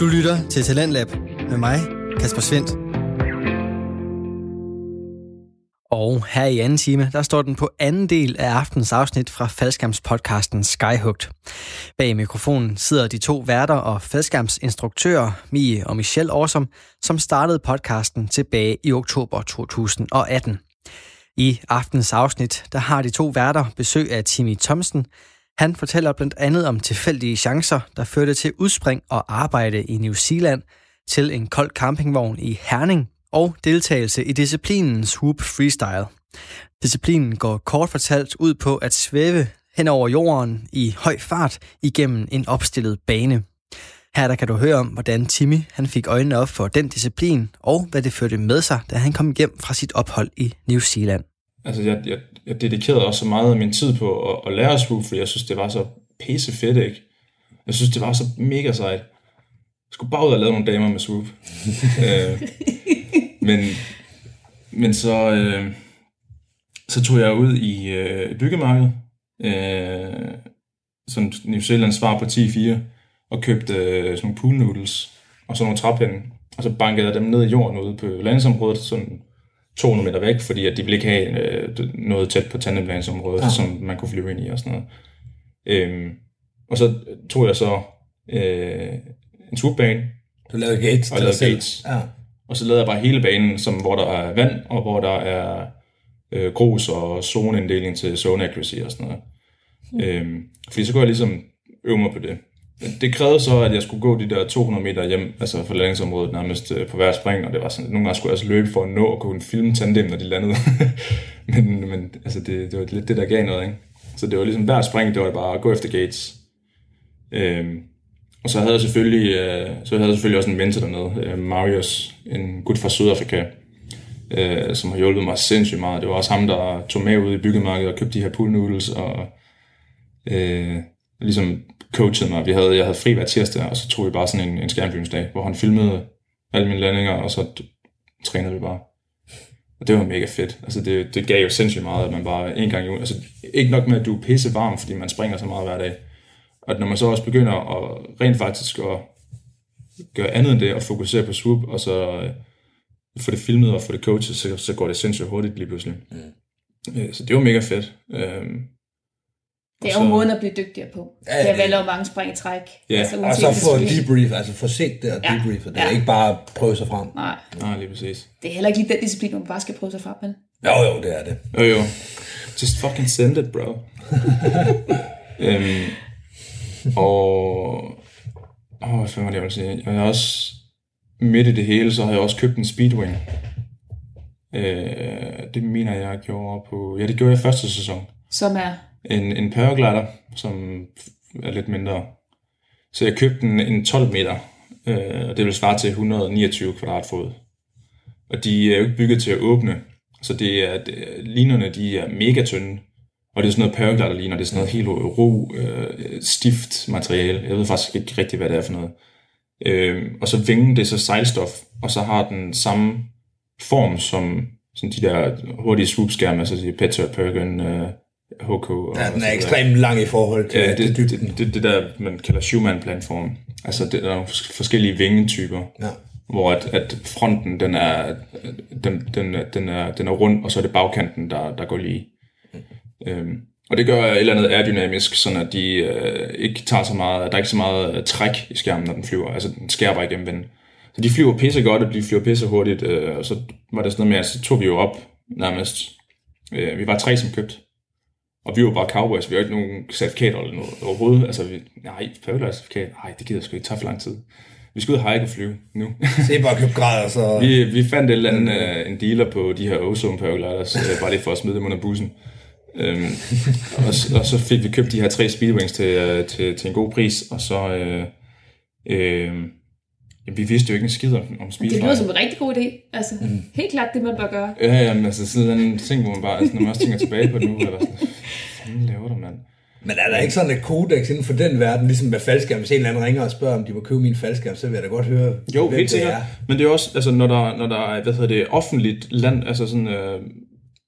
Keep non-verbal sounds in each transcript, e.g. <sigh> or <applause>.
Du lytter til Talentlab med mig, Kasper Svendt. Og her i anden time, der står den på anden del af aftens afsnit fra faldskærmspodcasten Skyhugt. Bag mikrofonen sidder de to værter og faldskærmsinstruktører, Mie og Michelle Årsom, som startede podcasten tilbage i oktober 2018. I aftens afsnit, der har de to værter besøg af Timmy Thomsen. Han fortæller blandt andet om tilfældige chancer, der førte til udspring og arbejde i New Zealand, til en kold campingvogn i Herning og deltagelse i disciplinen Hoop Freestyle. Disciplinen går kort fortalt ud på at svæve hen over jorden i høj fart igennem en opstillet bane. Her der kan du høre om, hvordan Timmy han fik øjnene op for den disciplin, og hvad det førte med sig, da han kom hjem fra sit ophold i New Zealand. Altså, jeg, jeg, jeg dedikerede også så meget af min tid på at, at lære swoop, fordi jeg synes, det var så pisse fedt, ikke? Jeg synes, det var så mega sejt. Jeg skulle bare ud og lave nogle damer med swoop. <laughs> øh, men, men så, øh, så tog jeg ud i øh, byggemarkedet, øh, som New Zealand svar på 10-4, og købte øh, sådan nogle pool noodles og sådan nogle træpinde. Og så bankede jeg dem ned i jorden ude på landsområdet, sådan 200 meter væk, fordi at de ville ikke have øh, noget tæt på tandemplansområdet, ja. som man kunne flyve ind i og sådan noget. Øhm, og så tog jeg så øh, en swoopbane. Du lavede gates og jeg lavede gates. Ja. Og så lavede jeg bare hele banen, som, hvor der er vand, og hvor der er øh, grus og zoneinddeling til zone accuracy og sådan noget. Mm. Øhm, fordi så kunne jeg ligesom øve mig på det. Det krævede så, at jeg skulle gå de der 200 meter hjem, altså fra landingsområdet nærmest øh, på hver spring, og det var sådan, nogle gange skulle jeg også løbe for at nå at kunne filme tandem, når de landede. <laughs> men men altså det, det var lidt det, der gav noget, ikke? Så det var ligesom hver spring, det var bare at gå efter gates. Øhm, og så havde jeg selvfølgelig, øh, så havde jeg selvfølgelig også en mentor dernede, øh, Marius, en gut fra Sydafrika, øh, som har hjulpet mig sindssygt meget. Det var også ham, der tog med ud i byggemarkedet og købte de her pool noodles, og øh, ligesom coachede mig. Vi havde, jeg havde fri hver tirsdag, og så tog vi bare sådan en, en skærmfilmsdag, hvor han filmede alle mine landinger, og så trænede vi bare. Og det var mega fedt. Altså det, det gav jo sindssygt meget, at man bare en gang i ugen, altså ikke nok med, at du er pisse varm, fordi man springer så meget hver dag. Og når man så også begynder at rent faktisk at gøre andet end det, og fokusere på swoop, og så øh, få det filmet og få det coachet, så, så går det sindssygt hurtigt lige pludselig. Mm. Øh, så det var mega fedt. Det er jo måden at blive dygtigere på. Ja, det er vel lave mange spring i træk. Ja, altså, og så få debrief, altså få set det og ja. debrief. Det er ja. ikke bare prøve sig frem. Nej. Nej, lige præcis. Det er heller ikke lige den disciplin, hvor man bare skal prøve sig frem, men... Jo, jo, det er det. Jo, jo. Just fucking send it, bro. <laughs> øhm, og... Åh, hvad fanden var det, jeg ville sige? Jeg har også... Midt i det hele, så har jeg også købt en Speedwing. Øh, det mener jeg, jeg gjorde på... Ja, det gjorde jeg første sæson. Som er? En, en paraglider, som er lidt mindre. Så jeg købte en, en 12 meter, øh, og det vil svare til 129 kvadratfod. Og de er jo ikke bygget til at åbne, så det er, det, linerne de er mega tynde. Og det er sådan noget paraglider ligner, det er sådan noget helt ro, øh, stift materiale. Jeg ved faktisk ikke rigtig, hvad det er for noget. Øh, og så vingen, det er så sejlstof, og så har den samme form som sådan de der hurtige swoop-skærme, altså Petter, Perkin øh, HK. Og ja, den er ekstremt lang i forhold til ja, det, det, det, det, det der, man kalder Schumann-platform. Altså, det, der er forskellige vingetyper. Ja. Hvor at, at fronten, den er, den, den, den, er, den er rund, og så er det bagkanten, der, der går lige. Mm. Øhm, og det gør et eller andet aerodynamisk, sådan at de øh, ikke tager så meget, der er ikke så meget øh, træk i skærmen, når den flyver. Altså, den skærer bare igennem vinden. Så de flyver pisse godt, og de flyver pisse hurtigt. Øh, og så var det sådan noget med, at så tog vi jo op nærmest. Øh, vi var tre, som købte. Og vi var bare cowboys, vi har ikke nogen certifikater eller noget overhovedet. Altså, vi, nej, certifikat, nej, det gider sgu ikke tage for lang tid. Vi skal ud og hike og flyve nu. <laughs> Se bare købe grader, så... vi, vi fandt et eller andet, uh, en dealer på de her ozone paragliders, uh, bare lige for at smide dem under bussen. Um, <laughs> og, og, så fik vi købt de her tre speedwings til, uh, til, til en god pris, og så... Uh, uh, Jamen, vi vidste jo ikke en skid om, om speedfly. Det lyder som en rigtig god idé. Altså, mm. helt klart det, man bør gøre. Ja, jamen, altså sådan en ting, hvor man bare, altså, når man også tænker tilbage på det nu, eller sådan, hvad laver du, mand? Men er der ikke sådan et kodex inden for den verden, ligesom med faldskærm? Hvis en eller anden ringer og spørger, om de må købe min faldskærm, så vil jeg da godt høre, Jo, helt sikkert. Men det er også, altså, når der, når der er, hvad hedder det, offentligt land, altså sådan, øh,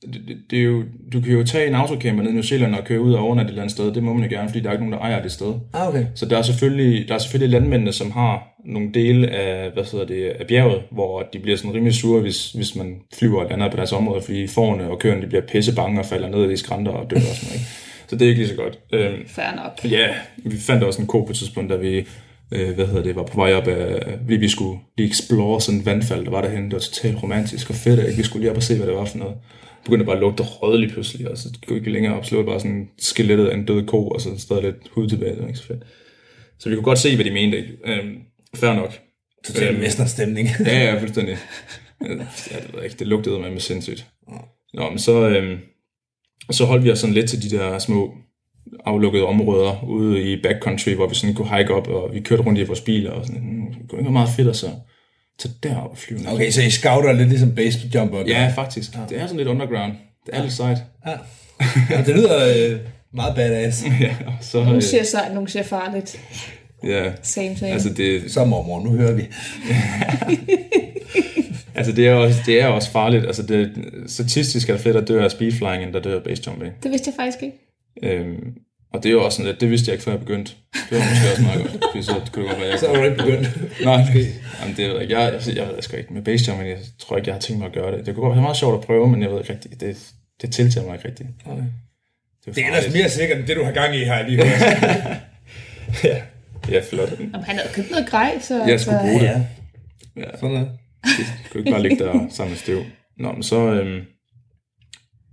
det, det, er jo, du kan jo tage en autocamper ned i New Zealand og køre ud og overnatte et eller andet sted. Det må man jo gerne, fordi der er ikke nogen, der ejer det sted. Ah, okay. Så der er selvfølgelig, der er selvfølgelig landmændene, som har nogle dele af, hvad hedder det, af bjerget, hvor de bliver sådan rimelig sure, hvis, hvis man flyver og lander på deres område, fordi forerne og køerne de bliver pisse bange og falder ned i skrænter og dør og sådan noget. Ikke? Så det er ikke lige så godt. Øhm, Fair nok. Ja, vi fandt også en ko på et tidspunkt, da vi øh, hvad hedder det, var på vej op af, vi, vi skulle lige explore sådan en vandfald, der var derhen. Det var totalt romantisk og fedt, ikke? Vi skulle lige op og se, hvad det var for noget. Det begyndte bare at lugte rød lige pludselig, og så gik ikke længere op, så bare sådan skelettet af en død ko, og så stadig lidt hud tilbage, det var ikke så fedt. Så vi kunne godt se, hvad de mente, ikke? Øhm, fair nok. Total øhm, mesterstemning. <laughs> ja, ja, fuldstændig. Ja, det ved ikke, det lugtede med med sindssygt. Nå, men så, øhm, så holdt vi os sådan lidt til de der små aflukkede områder ude i backcountry, hvor vi sådan kunne hike op, og vi kørte rundt i vores biler, og sådan, hmm, det kunne ikke meget fedt at så tage derop og flyve. Okay, så I scouter lidt ligesom base jumper? Ja, faktisk. Ja. Det er sådan lidt underground. Det er ja. lidt sejt. Ja. ja det lyder øh, meget badass. <laughs> ja, så, nogle øh, siger sejt, nogle siger farligt. Ja. Same, same. Altså det... Så mormor, nu hører vi. <laughs> altså det er, også, det er også farligt. Altså det, statistisk er det fedt at dø af speedflying, end der dør af base jumping. Det vidste jeg faktisk ikke. Øhm, og det er jo også sådan lidt, det vidste jeg ikke, før jeg begyndte. Det var måske også meget godt, fordi så kunne det godt være, jeg... Så er du ikke begyndt? Nej, jamen, det ved jeg ikke. Jeg, jeg, jeg, jeg, ikke med base jumping, jeg tror ikke, jeg har tænkt mig at gøre det. Det kunne godt være meget sjovt at prøve, men jeg ved ikke rigtigt, det, det tiltager mig ikke rigtigt. Okay. Det er, det er ellers mere sikkert end det, du har gang i, har jeg lige hørt. <laughs> ja, ja, flot. Jamen, han havde købt noget grej, så... Jeg skulle bruge det. Ja. ja. Sådan er det. kunne ikke bare ligge der og samle støv. Nå, men så, øhm,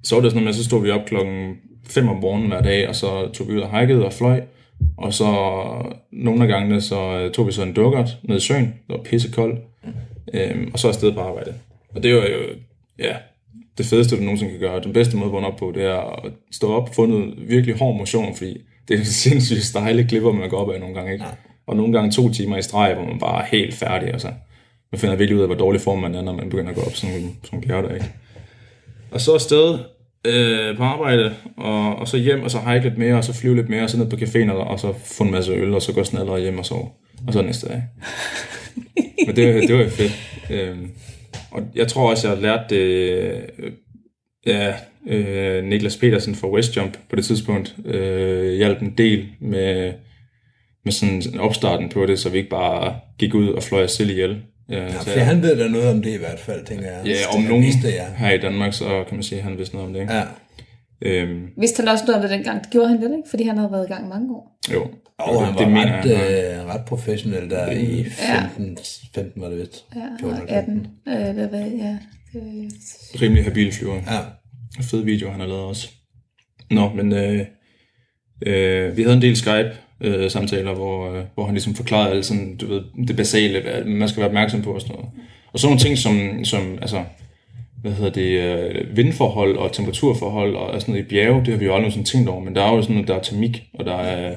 så var det sådan noget med, så stod vi op klokken 5 om morgenen hver dag, og så tog vi ud og hikede og fløj. Og så nogle af gangene, så øh, tog vi så en dukkert ned i søen. Det var pissekoldt. Øhm, og så afsted på arbejde. Og det var jo, ja, det fedeste, du nogensinde kan gøre. Den bedste måde at vågne op på, det er at stå op og få noget virkelig hård motion, fordi det er <laughs> sindssygt stejle klipper, man går op af nogle gange, ikke? Og nogle gange to timer i streg, hvor man bare er helt færdig, altså. Man finder virkelig ud af, hvor dårlig form man er, når man begynder at gå op sådan nogle, sådan nogle der, ikke? Og så afsted, øh, på arbejde, og, og så hjem, og så hike lidt mere, og så flyve lidt mere, og så ned på caféen, og, og så få en masse øl, og så gå sådan hjem og sove. Og så næste dag. <laughs> Men det, det var jo fedt. Øh, og jeg tror også, jeg har lært det, øh, ja, øh, Niklas Petersen fra Westjump på det tidspunkt, øh, hjalp en del med, med sådan opstarten på det, så vi ikke bare gik ud og fløj os selv ihjel. Ja, ja for han ved da noget om det i hvert fald, tænker jeg. Ja, om nogen vidste, ja. her i Danmark, så kan man sige, at han vidste noget om det. Ikke? Ja. Øhm, vidste han også noget om det dengang? Det gjorde han vel ikke? Fordi han havde været i gang mange år. Jo. Og det, han var det ret, øh, ret professionel der i 15, ja. 15 var det vist. Ja, 14, 18. Øh, hvad, hvad, ja. Det... Rimelig habil flyver. Ja. Fed video, han har lavet også. Nå, men øh, øh, vi havde en del Skype øh, samtaler, hvor, øh, hvor han ligesom forklarede alt sådan, du ved, det basale, hvad man skal være opmærksom på og sådan noget. Og så nogle ting som, som altså, hvad hedder det, øh, vindforhold og temperaturforhold og sådan noget i bjerge, det har vi jo aldrig sådan tænkt over, men der er jo sådan noget, der er termik, og der er,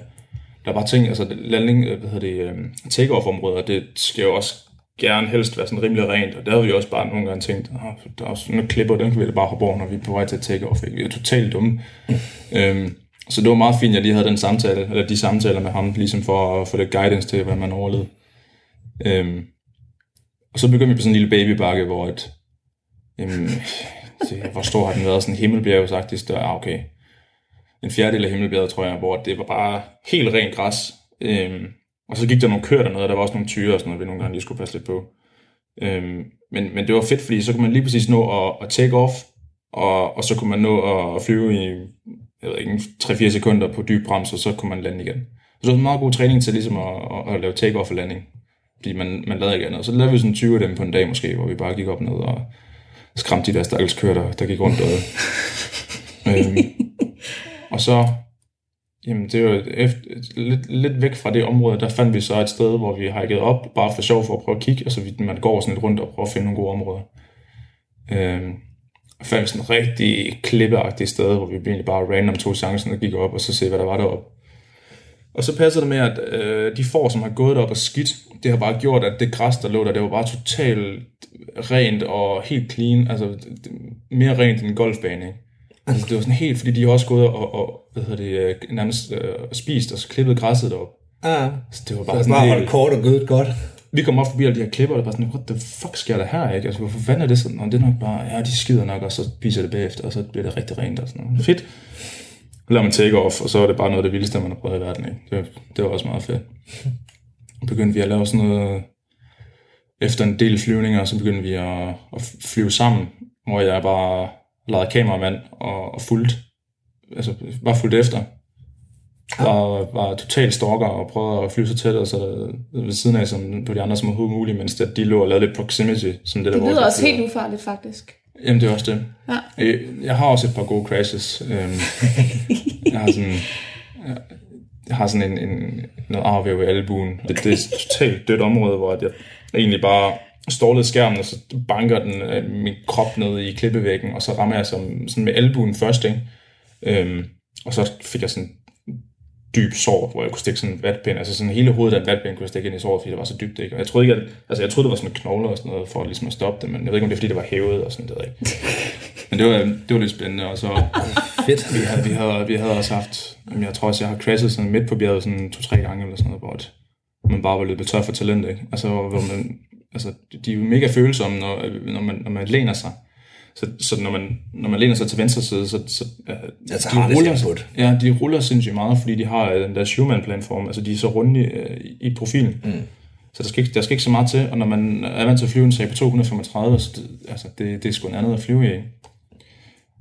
der er bare ting, altså landing, øh, hvad hedder det, øh, take-off-områder, det skal jo også gerne helst være sådan rimelig rent, og der har vi også bare nogle gange tænkt, oh, der er sådan nogle klipper, den kan vi da bare hoppe over, når vi er på vej til at take off. Ikke? Vi er totalt dumme. Mm. øhm, så det var meget fint, at jeg lige havde den samtale, eller de samtaler med ham, ligesom for at få lidt guidance til, hvad man overlevede. Øhm, og så begyndte vi på sådan en lille babybakke, hvor et, øhm, <laughs> det, hvor stor har den været, sådan en himmelbjerg sagt, større, ah, okay, en fjerdedel af himmelbjerget, tror jeg, hvor det var bare helt rent græs. Øhm, og så gik der nogle køer dernede, og der var også nogle tyre og sådan noget, vi nogle gange lige skulle passe lidt på. Øhm, men, men det var fedt, fordi så kunne man lige præcis nå at, at take off, og, og så kunne man nå at flyve i jeg ved ikke, 3-4 sekunder på dyb brems, og så kunne man lande igen. Så det var en meget god træning til ligesom at, at, at lave take-off og landing. Fordi man, man lavede ikke andet. Og så lavede vi sådan 20 af dem på en dag måske, hvor vi bare gik op og ned og skræmte de der stakkels kører, der, der gik rundt og... <laughs> øhm, og så, jamen det var efter, lidt, lidt væk fra det område, der fandt vi så et sted, hvor vi hikede op, bare for sjov for at prøve at kigge, altså man går sådan lidt rundt og prøver at finde nogle gode områder. Øhm, fandt sådan et rigtig klippeagtigt sted, hvor vi egentlig bare random tog chancen og gik op, og så se, hvad der var deroppe. Og så passer det med, at øh, de får, som har gået op og skidt, det har bare gjort, at det græs, der lå der, det var bare totalt rent og helt clean. Altså mere rent end en golfbane, ikke? Altså, det var sådan helt, fordi de har også gået og, og hvad hedder det, øh, nærmest øh, spist og så klippet græsset derop. Ja, så det var bare så sådan bare helt... kort og gødet godt vi kommer op forbi alle de her klipper, og det var sådan, what the fuck sker der her, ikke? Altså, hvorfor fanden er det sådan? Og det er nok bare, ja, de skider nok, og så spiser det bagefter, og så bliver det rigtig rent og sådan noget. Fedt. Så laver man take off, og så er det bare noget af det vildeste, man har prøvet i verden, ikke? Det, det var også meget fedt. Begyndte vi at lave sådan noget, efter en del flyvninger, så begyndte vi at, at flyve sammen, hvor jeg bare lavede kameramand og, og fulgte, altså bare fulgte efter. Og var total stalker og prøvede at flyve så tæt og så ved siden af som på de andre som overhovedet muligt, mens det, de lå og lavede lidt proximity. Som det, det der lyder også helt ufarligt, faktisk. Jamen, det er også det. Ja. Jeg, jeg har også et par gode crashes. Øhm, jeg har sådan, jeg, har sådan en, en noget arvæv i albuen. Det, det er et totalt dødt område, hvor jeg egentlig bare stålede skærmen, og så banker den øh, min krop ned i klippevæggen, og så rammer jeg som, sådan med albuen først, ikke? Øhm, og så fik jeg sådan dyb sår, hvor jeg kunne stikke sådan en vatpind, altså sådan hele hovedet af en vatpind kunne jeg stikke ind i såret, fordi det var så dybt, ikke? Og jeg troede ikke, at, altså jeg troede, det var sådan en knogler og sådan noget, for ligesom at stoppe det, men jeg ved ikke, om det er, fordi det var hævet og sådan, jeg ikke. <laughs> Men det var, det var lidt spændende, og så... <laughs> Fedt. Vi havde, vi havde, vi havde også haft, jamen jeg tror også, jeg har crashet sådan midt på bjerget sådan to-tre gange eller sådan noget, hvor man bare var løbet tør for talent, ikke? Altså, hvor man, altså, de er jo mega følsomme, når, når, man, når man læner sig. Så, så når, man, når man læner sig til venstre side, så, så ja, Altså de, harness ruller, input. ja, de ruller sindssygt meget, fordi de har øh, den der Schumann-planform, altså de er så runde i, øh, i profilen. Mm. Så der skal, ikke, der skal ikke så meget til, og når man er vant til at flyve en sag på 235, så det, altså det, det er sgu en andet at flyve i.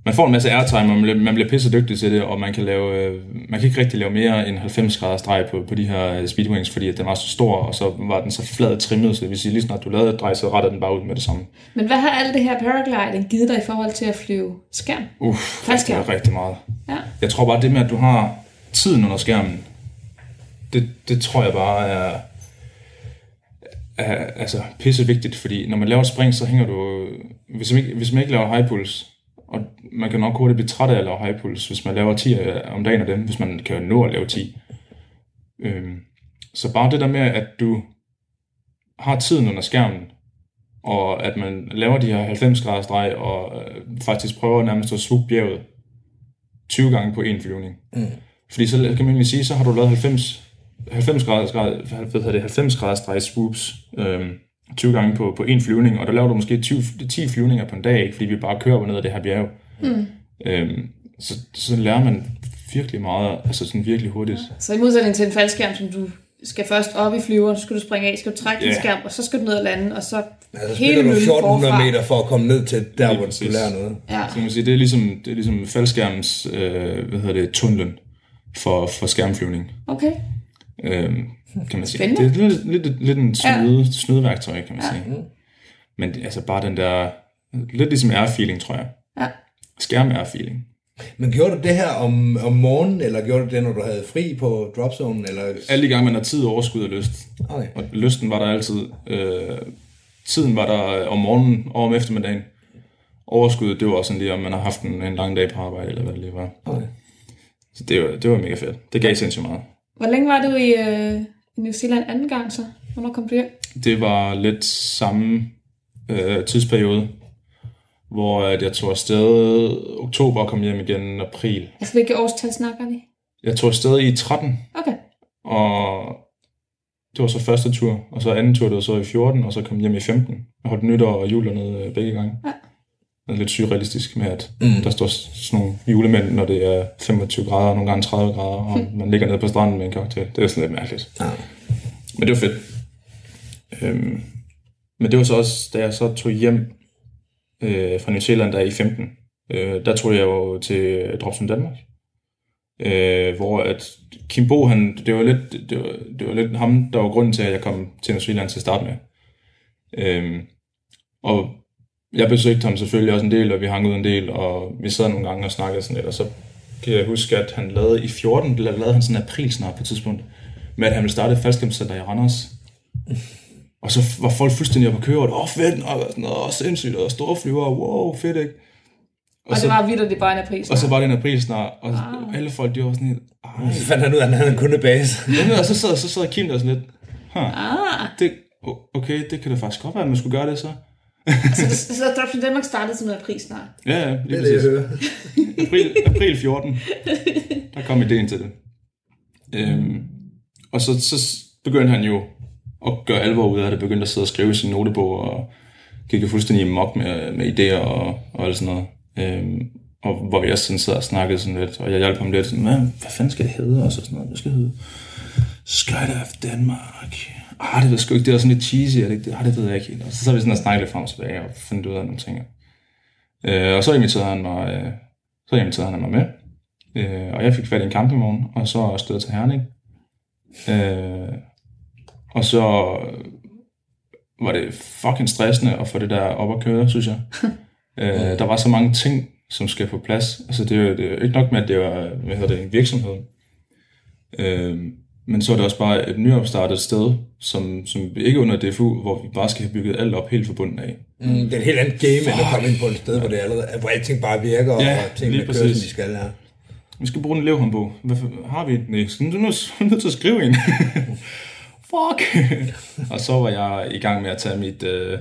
Man får en masse airtime, og man bliver, man bliver pisse dygtig til det, og man kan, lave, øh, man kan ikke rigtig lave mere end 90 grader streg på, på de her øh, speedwings, fordi at den var så stor, og så var den så flad trimmet, så det vil sige, lige snart du lavede et drej, så rettede den bare ud med det samme. Men hvad har alt det her paragliding givet dig i forhold til at flyve skærm? Uff, Faldskærm. rigtig, rigtig meget. Ja. Jeg tror bare, det med, at du har tiden under skærmen, det, det tror jeg bare er, er altså, pisse vigtigt, fordi når man laver et spring, så hænger du, hvis man ikke, hvis man ikke laver high puls, og man kan nok hurtigt blive træt af at lave high puls, hvis man laver 10 om dagen af dem, hvis man kan nå at lave 10. Øhm, så bare det der med, at du har tiden under skærmen, og at man laver de her 90 graders drej, og øh, faktisk prøver nærmest at swoop bjerget 20 gange på en flyvning. Mm. Fordi så kan man egentlig sige, så har du lavet 90, 90 graders, grad, hvad hedder det, 90 graders drej swoops øhm, 20 gange på, på en flyvning, og der laver du måske 20, 10 flyvninger på en dag, ikke? fordi vi bare kører ned ad det her bjerg. Mm. Øhm, så, så lærer man virkelig meget, altså sådan virkelig hurtigt. Så i modsætning til en faldskærm, som du skal først op i flyveren, så skal du springe af, skal du trække din Ja. skærm, og så skal du ned og lande, og så Altså, hele spiller du møllen 1400 forfra. meter for at komme ned til der, Lige hvor du lærer noget. Ja. Så kan man sige, det er ligesom, det er ligesom faldskærmens, øh, hvad hedder det, tunnelen for, for skærmflyvning. Okay. Øhm, kan man sige. Spændende. Det er lidt, lidt, lidt en snyde, ja. snydeværktøj, kan man ja. sige. Men det- altså bare den der, lidt ligesom air-feeling, tror jeg. Ja. Skærm air-feeling. Men gjorde du det her om, om morgenen, eller gjorde du det, når du havde fri på dropzone? Eller... Alle de gange, man har tid, overskud og lyst. Okay. Og lysten var der altid. Øh, tiden var der om morgenen og om eftermiddagen. Overskuddet, det var også sådan lige, om man har haft en, en lang dag på arbejde, eller hvad det lige var. Okay. Så det var, det var mega fedt. Det gav sindssygt meget. Hvor længe var du i, øh, i New Zealand anden gang så? Hvornår kom du hjem? Det var lidt samme øh, tidsperiode, hvor at jeg tog afsted oktober og kom hjem igen i april. Altså, hvilke årstal snakker vi? Jeg tog afsted i 13, Okay. og det var så første tur, og så anden tur, det var så i 14, og så kom hjem i 15. Jeg holdt nytår og jul dernede øh, begge gange. Ja. Lidt surrealistisk med, at mm. der står sådan nogle julemænd, når det er 25 grader, og nogle gange 30 grader, og man ligger nede på stranden med en cocktail. Det er sådan lidt mærkeligt. Ja. Men det var fedt. Øhm, men det var så også, da jeg så tog hjem øh, fra New Zealand der i 15, øh, der tog jeg jo til Dropsum Danmark. Øh, hvor at Kim Bo, han, det, var lidt, det, var, det var lidt ham, der var grunden til, at jeg kom til New Zealand til at starte med. Øhm, og jeg besøgte ham selvfølgelig også en del, og vi hang ud en del, og vi sad nogle gange og snakkede sådan lidt, og så kan jeg huske, at han lavede i 14, der lavede han sådan en april snart på et tidspunkt, med at han ville starte et i Randers. Og så var folk fuldstændig oppe at køre, og "Åh, fedt, og sådan noget, og sindssygt, og store flyver, wow, fedt, ikke? Og, det var vildt, det bare en april. og så var det en april snart, og ah. alle folk, de var sådan helt, ej. Så fandt han ud af, at han havde en kundebase. <laughs> Jamen, og så sad, så sad Kim der sådan lidt, huh, Ah, det, okay, det kan da faktisk godt være, at man skulle gøre det så. <laughs> så, så, så Drops in Danmark startede som noget april snart. Ja, ja, Det lige er det, jeg præcis. hører. April, april 14, der kom ideen til det. Øhm, og så, så begyndte han jo at gøre alvor ud af det, begyndte at sidde og skrive sin notebog, og gik jo fuldstændig mok med, med idéer og, og alt sådan noget. Øhm, og hvor vi også sådan sad og snakkede sådan lidt, og jeg hjalp ham lidt sådan, hvad, hvad fanden skal det hedde? Og så sådan noget, det skal hedde Skydive Danmark. Ah, det ved sgu ikke, det er sådan lidt cheesy, er det ikke? Ah, det ved jeg ikke helt. Og så så vi sådan og snakket lidt frem og tilbage og fundet ud af nogle ting. Øh, og så inviterede han mig, øh, så inviterede han mig med. Øh, og jeg fik fat i en campingvogn, og så afsted til Herning. Øh, og så var det fucking stressende at få det der op at køre, synes jeg. <laughs> øh, der var så mange ting, som skal på plads. Altså det er jo, det er jo ikke nok med, at det var hvad hedder det, en virksomhed. Øh, men så er det også bare et nyopstartet sted, som, som ikke under DFU, hvor vi bare skal have bygget alt op helt forbundet af. Mm, det er et helt andet game, end at komme ind på et sted, hvor, det allerede, hvor alting bare virker, ja, og tingene kører, som de skal. Ja. Vi skal bruge en elevhåndbog. Hvad har vi? Nej, så du er nødt til at skrive en. <laughs> Fuck! og så var jeg i gang med at tage mit, uh,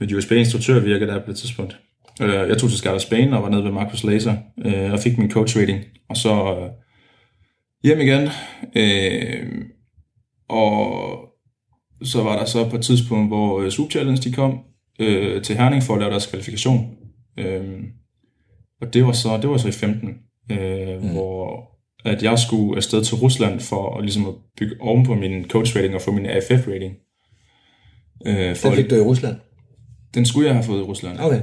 mit USB-instruktørvirke der på det tidspunkt. Uh, jeg tog til Skyler Spain og var nede ved Marcus Laser uh, og fik min coach rating. Og så uh, hjem igen. Uh, og så var der så på et tidspunkt, hvor uh, Soup Challenge de kom uh, til Herning for at lave deres kvalifikation. Uh, og det var så, det var så i 15, uh, mm. hvor at jeg skulle afsted til Rusland for at, ligesom at bygge oven på min coach rating og få min AFF rating. Øh, for den fik du i Rusland? Den skulle jeg have fået i Rusland. Okay.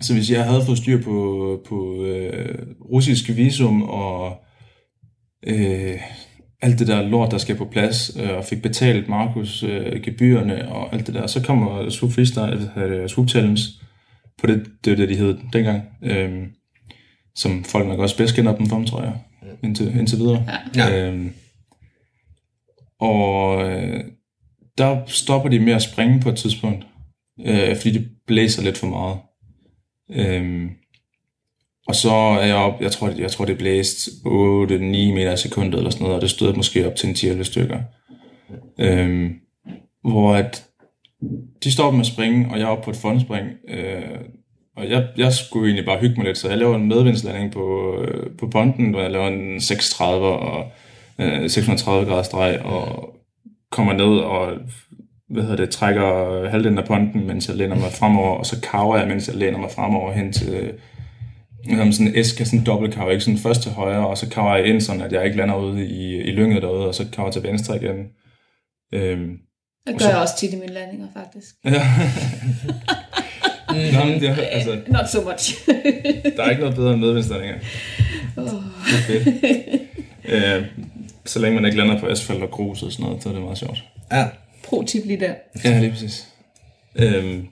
Så hvis jeg havde fået styr på, på øh, russisk visum og øh, alt det der lort, der skal på plads, øh, og fik betalt Markus øh, gebyrerne og alt det der, så kommer Swoop Freestyle, øh, Swoop Challenge, på det, det var det, de hed dengang, øh, som folk nok også bedst kender dem for, tror jeg indtil, indtil videre. Ja. Øhm, og øh, der stopper de med at springe på et tidspunkt, øh, fordi det blæser lidt for meget. Øhm, og så er jeg op, jeg tror, jeg tror det blæst 8-9 meter i sekundet eller sådan noget, og det stod måske op til en 10 stykker. Øhm, hvor at de stopper med at springe, og jeg er oppe på et fondspring, øh, og jeg, jeg skulle egentlig bare hygge mig lidt, så jeg laver en medvindslanding på, øh, på ponten, hvor jeg laver en 630 og øh, 630 grader streg, og kommer ned og hvad hedder det, trækker halvdelen af ponten, mens jeg læner mig fremover, og så kaver jeg, mens jeg læner mig fremover hen til som sådan en S, sådan en dobbelt kaver, ikke sådan først til højre, og så kaver jeg ind, sådan at jeg ikke lander ude i, i lynget derude, og så kaver jeg til venstre igen. Øhm, det gør så, jeg også tit i mine landinger, faktisk. Ja. Mm. Nå, men det er, altså, Not so much. <laughs> der er ikke noget bedre end medvindslandinger. Oh. Det er fedt. Øh, så længe man ikke lander på asfalt og grus og sådan noget, så er det meget sjovt. Ja. Pro-tip lige der. Ja, lige præcis. Øhm,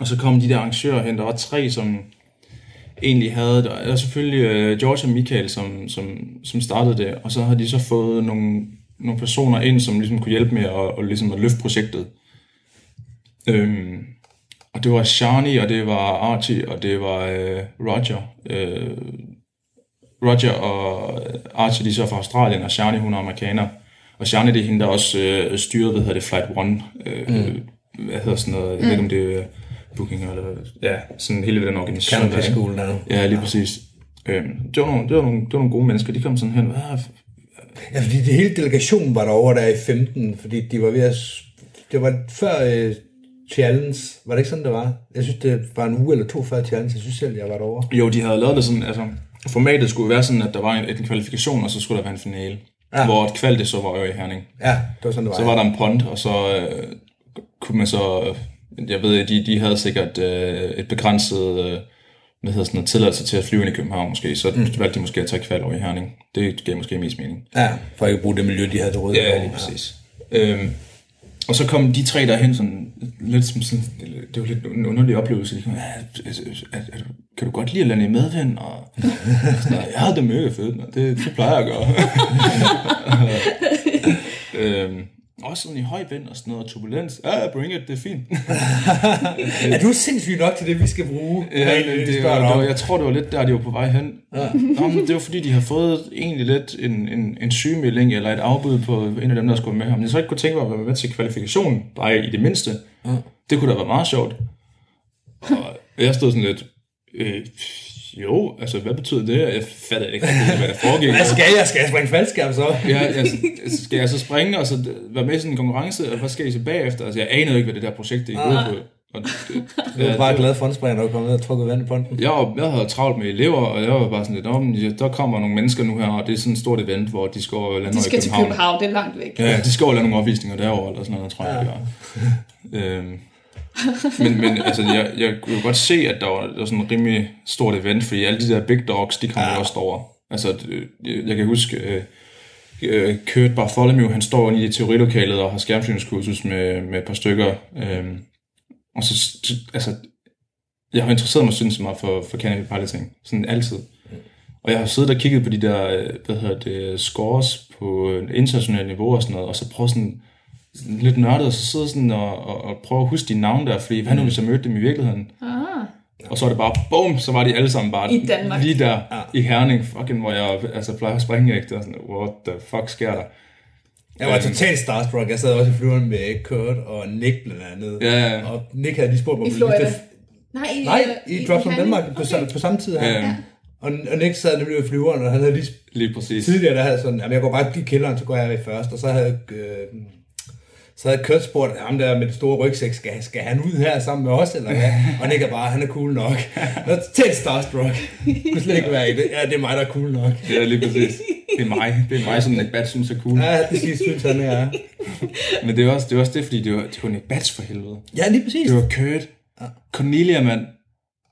og så kom de der arrangører hen. Der var tre, som egentlig havde... Der var selvfølgelig uh, George og Michael, som, som, som startede det. Og så har de så fået nogle, nogle personer ind, som ligesom kunne hjælpe med at, og ligesom at løfte projektet. Øhm, og det var Shani, og det var Archie, og det var øh, Roger. Øh, Roger og Archie, de er så fra Australien, og Shani, hun er amerikaner. Og Shani, det er hende, der også øh, styrer, hvad hedder det, Flight One. Øh, mm. Hvad hedder sådan noget, jeg ved ikke, om det er booking eller ja, sådan hele den organisation. Canopy School der. Ja, lige præcis. Øh, det, var nogle, det, var nogle, det var nogle gode mennesker, de kom sådan hen, hvad Ja, fordi det hele delegationen var derovre der i 15, fordi de var ved at... Det var før øh, challenge. Var det ikke sådan, det var? Jeg synes, det var en uge eller to før challenge. Jeg synes selv, jeg var derovre. Jo, de havde lavet det sådan, altså formatet skulle være sådan, at der var en, en kvalifikation, og så skulle der være en finale. Ja. Hvor et kval, det så var jo i Herning. Ja, det var sådan, det var. Så var der en pond, og så øh, kunne man så... Jeg ved, de, de havde sikkert øh, et begrænset... Øh, hvad hedder sådan noget, tilladelse til at flyve ind i København måske, så mm. valgte de måske at tage kval over i Herning. Det gav måske mest mening. Ja, for ikke at bruge det miljø, de havde derude. Ja, lige præcis. Ja. Øhm, og så kom de tre derhen sådan, lidt som sådan, det var lidt en underlig oplevelse. De kom, ja, er, er, kan du godt lide at lande i medvind? Og, sådan, jeg havde det mega fedt, det, det plejer jeg at gøre. <laughs> <laughs> øhm, også sådan i høj vind og sådan noget, og turbulens. Ja, yeah, bring it, det er fint. <laughs> er du sindssygt nok til det, vi skal bruge? Ja, det, det, det, var, jeg tror, det var lidt der, de var på vej hen. Ja. Nå, men det var fordi, de har fået egentlig lidt en, en, en sygemelding, eller et afbud på en af dem, der skulle med ham. Jeg så ikke kunne tænke mig at være med til kvalifikationen, bare i det mindste. Ja. Det kunne da være meget sjovt. Og jeg stod sådan lidt, øh, jo, altså hvad betyder det? Jeg fatter ikke, hvad der foregik. Jeg fatter ikke, hvad der foregik. hvad skal jeg? Skal jeg springe faldskærm så? ja, altså, skal jeg så springe og så være med i sådan en konkurrence, og hvad skal I så bagefter? Altså, jeg anede ikke, hvad det der projekt det gik ud på. Og det, du var bare glad for en springer, når du kom ned og trukket vand i ponten. Jeg, var, jeg havde travlt med elever, og jeg var bare sådan lidt om, der kommer nogle mennesker nu her, og det er sådan et stort event, hvor de skal over lande De skal til København, det er langt væk. Ja, de skal over lande nogle opvisninger derovre, eller sådan noget, tror jeg, ja. det var. <laughs> øhm, <laughs> men, men altså, jeg, jeg kunne godt se, at der var, der var sådan en rimelig stort event, fordi alle de der big dogs, de kom ja. også over. Altså, jeg, jeg kan huske, øh, øh, Kurt Bartholomew, han står i teorilokalet og har skærmsynskursus med, med et par stykker. Øh, og så, altså, jeg har interesseret mig synes meget for, for cannabis piloting, sådan altid. Og jeg har siddet og kigget på de der, øh, hvad hedder det, scores på internationalt niveau og sådan noget, og så prøvet sådan, sådan lidt nørdet, og så sidder sådan og, og, og prøve at huske de navne der, fordi hvad nu hvis jeg mødte dem i virkeligheden? Aha. Og så er det bare, bum, så var de alle sammen bare I Danmark. lige der ja. i Herning, fucking, hvor jeg altså, plejer at springe ikke, og sådan, what the fuck sker der? Jeg var totalt starstruck. Jeg sad også i flyveren med Kurt og Nick blandt andet. Ja, ja. Og Nick havde lige spurgt mig. I Florida? Nej, i, Nej, i, i Drops from Danmark okay. på, på samme tid her. Ja. ja. Og, og Nick sad nemlig i flyveren, og han havde lige, lige præcis. tidligere, der havde sådan, jamen jeg går bare i kælderen, så går jeg i først, og så havde øh, så havde Kurt spurgt ham der med det store rygsæk, skal, skal han ud her sammen med os, eller hvad? Og Nick er bare, han er cool nok. Og tæt starstruck. Kunne slet ikke være i det. Ja, det er mig, der er cool nok. Det er lige præcis. Det er mig. Det er mig, som Nick Bats synes er cool. Ja, det synes han er. Men det er også det, er også det fordi det var, det var Nick Bats for helvede. Ja, lige præcis. Det var Kurt. Cornelia, mand.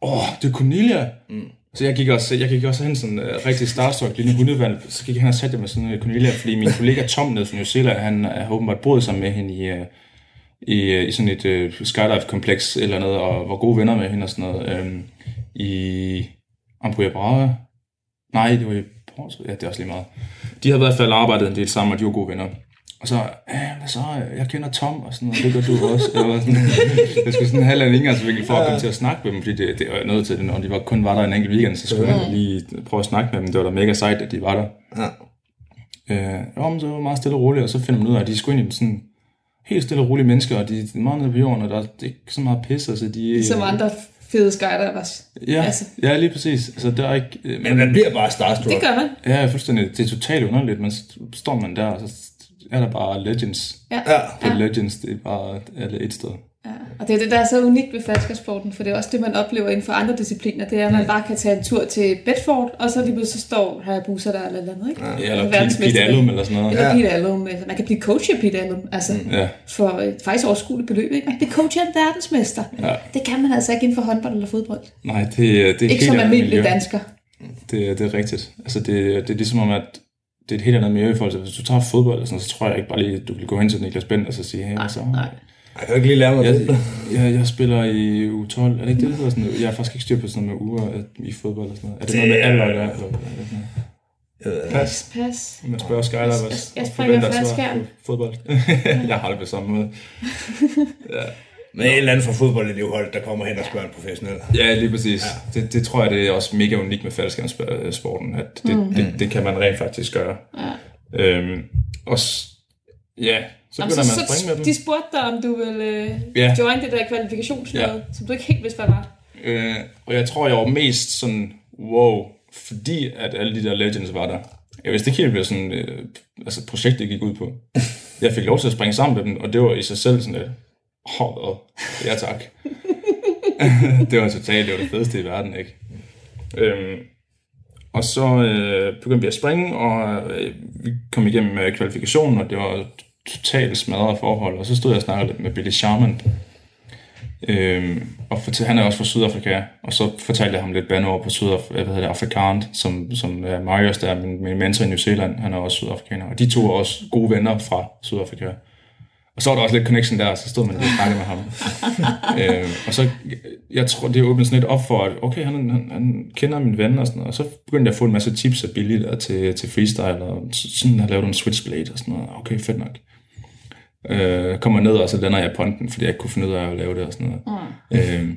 Åh, oh, det er Cornelia. Mm. Så jeg gik også, jeg gik også hen sådan uh, rigtig starstruck, lille hundevalp. Så gik jeg hen og satte med sådan en uh, Cornelia, fordi min kollega Tom nede fra New Zealand, han uh, har åbenbart boet sammen med hende i, uh, i, uh, i sådan et uh, skydive-kompleks eller noget, og var gode venner med hende og sådan noget. Um, I Ampuja Brava. Nej, det var i Porto. Ja, det er også lige meget. De har i hvert fald arbejdet en del sammen, og de var gode venner. Og så, hvad så, jeg kender Tom, og sådan noget, det gør du også. Jeg, var sådan, <laughs> jeg skulle sådan have en indgangsvinkel for at komme til at snakke med dem, fordi det, det var noget til det, når de var, kun var der en enkelt weekend, så skulle man lige prøve at snakke med dem. Det var da mega sejt, at de var der. Ja. Øh, jo, men så var meget stille og roligt, og så finder man ud af, at de er sgu egentlig sådan helt stille og rolige mennesker, og de er meget nede på jorden, og der er ikke så meget pis, altså de... Som andre fede skydivers. Ja, altså. ja, lige præcis. Altså, der er ikke, men man bliver bare starstruck. Det gør man. Ja, fuldstændig. Det er totalt underligt. Man står man der, og så er der bare legends. Ja. ja. Det er legends, det er bare alle et sted. Ja. Og det er det, der er så unikt ved falskersporten, for det er også det, man oplever inden for andre discipliner, det er, at man bare kan tage en tur til Bedford, og så lige pludselig så står Hayabusa der eller andet, ikke? Ja, eller Pete, Pete Allum eller sådan noget. Eller ja. Pete Allum. Man kan blive coach af Pete Allum, altså mm. ja. for øh, faktisk overskueligt beløb, ikke? Man kan blive coach af en verdensmester. Ja. Det kan man altså ikke inden for håndbold eller fodbold. Nej, det, det er Ikke som almindelig dansker. Det, det er rigtigt. Altså, det, det er ligesom om, at det er et helt andet miljø i forhold til, hvis du tager fodbold, eller sådan, så tror jeg ikke bare lige, at du vil gå hen til Niklas Bent og så sige, hey, nej, så, nej. Jeg kan ikke lige lære mig jeg, det. <laughs> Jeg, jeg, spiller i U12. Er det ikke det, der sådan noget? Jeg har faktisk ikke styr på sådan noget med uger i fodbold og sådan noget. Er det, det noget med alder, der er? Eller, pas. Pas. Man spørger Skyler, hvad jeg springer faldskærm. Fodbold. <laughs> jeg har det på samme måde. <laughs> ja. Men en eller anden fra fodboldelevhold, der kommer hen og spørger en professionel. Ja, lige præcis. Ja. Det, det tror jeg, det er også mega unikt med faldskærmssporten, at det, mm. det, det kan man rent faktisk gøre. Ja. Øhm, og ja, så begynder man at springe med dem. De spurgte dig, om du ville uh, ja. join det der kvalifikationsnød, ja. som du ikke helt vidste, hvad var. Øh, og jeg tror, jeg var mest sådan, wow, fordi at alle de der legends var der. Jeg vidste ikke helt, hvad sådan, øh, altså projektet gik ud på. Jeg fik lov til at springe sammen med dem, og det var i sig selv sådan lidt, Håret. ja tak. <laughs> det var totalt, det var det fedeste i verden, ikke? Øhm, og så øh, begyndte vi at springe, og øh, vi kom igennem med kvalifikationen, og det var totalt smadret forhold. Og så stod jeg og snakkede lidt med Billy Sharman, øhm, og fortal, han er også fra Sydafrika, og så fortalte jeg ham lidt bandeord på Sydaf øh, hvad hedder det, Afrikant, som, som er Marius, der er min, min mentor i New Zealand, han er også sydafrikaner, og de to er også gode venner fra Sydafrika. Og så var der også lidt connection der, og så stod man og snakkede med ham. <laughs> øh, og så, jeg tror, det åbnede sådan lidt op for, at okay, han, han, han kender min ven og sådan noget. Og så begyndte jeg at få en masse tips af Billy der til, til freestyle, og sådan har lavet en switchblade og sådan noget. Okay, fedt nok. Øh, kommer ned, og så lander jeg ponten, fordi jeg ikke kunne finde ud af at lave det og sådan noget. Mm. Øh,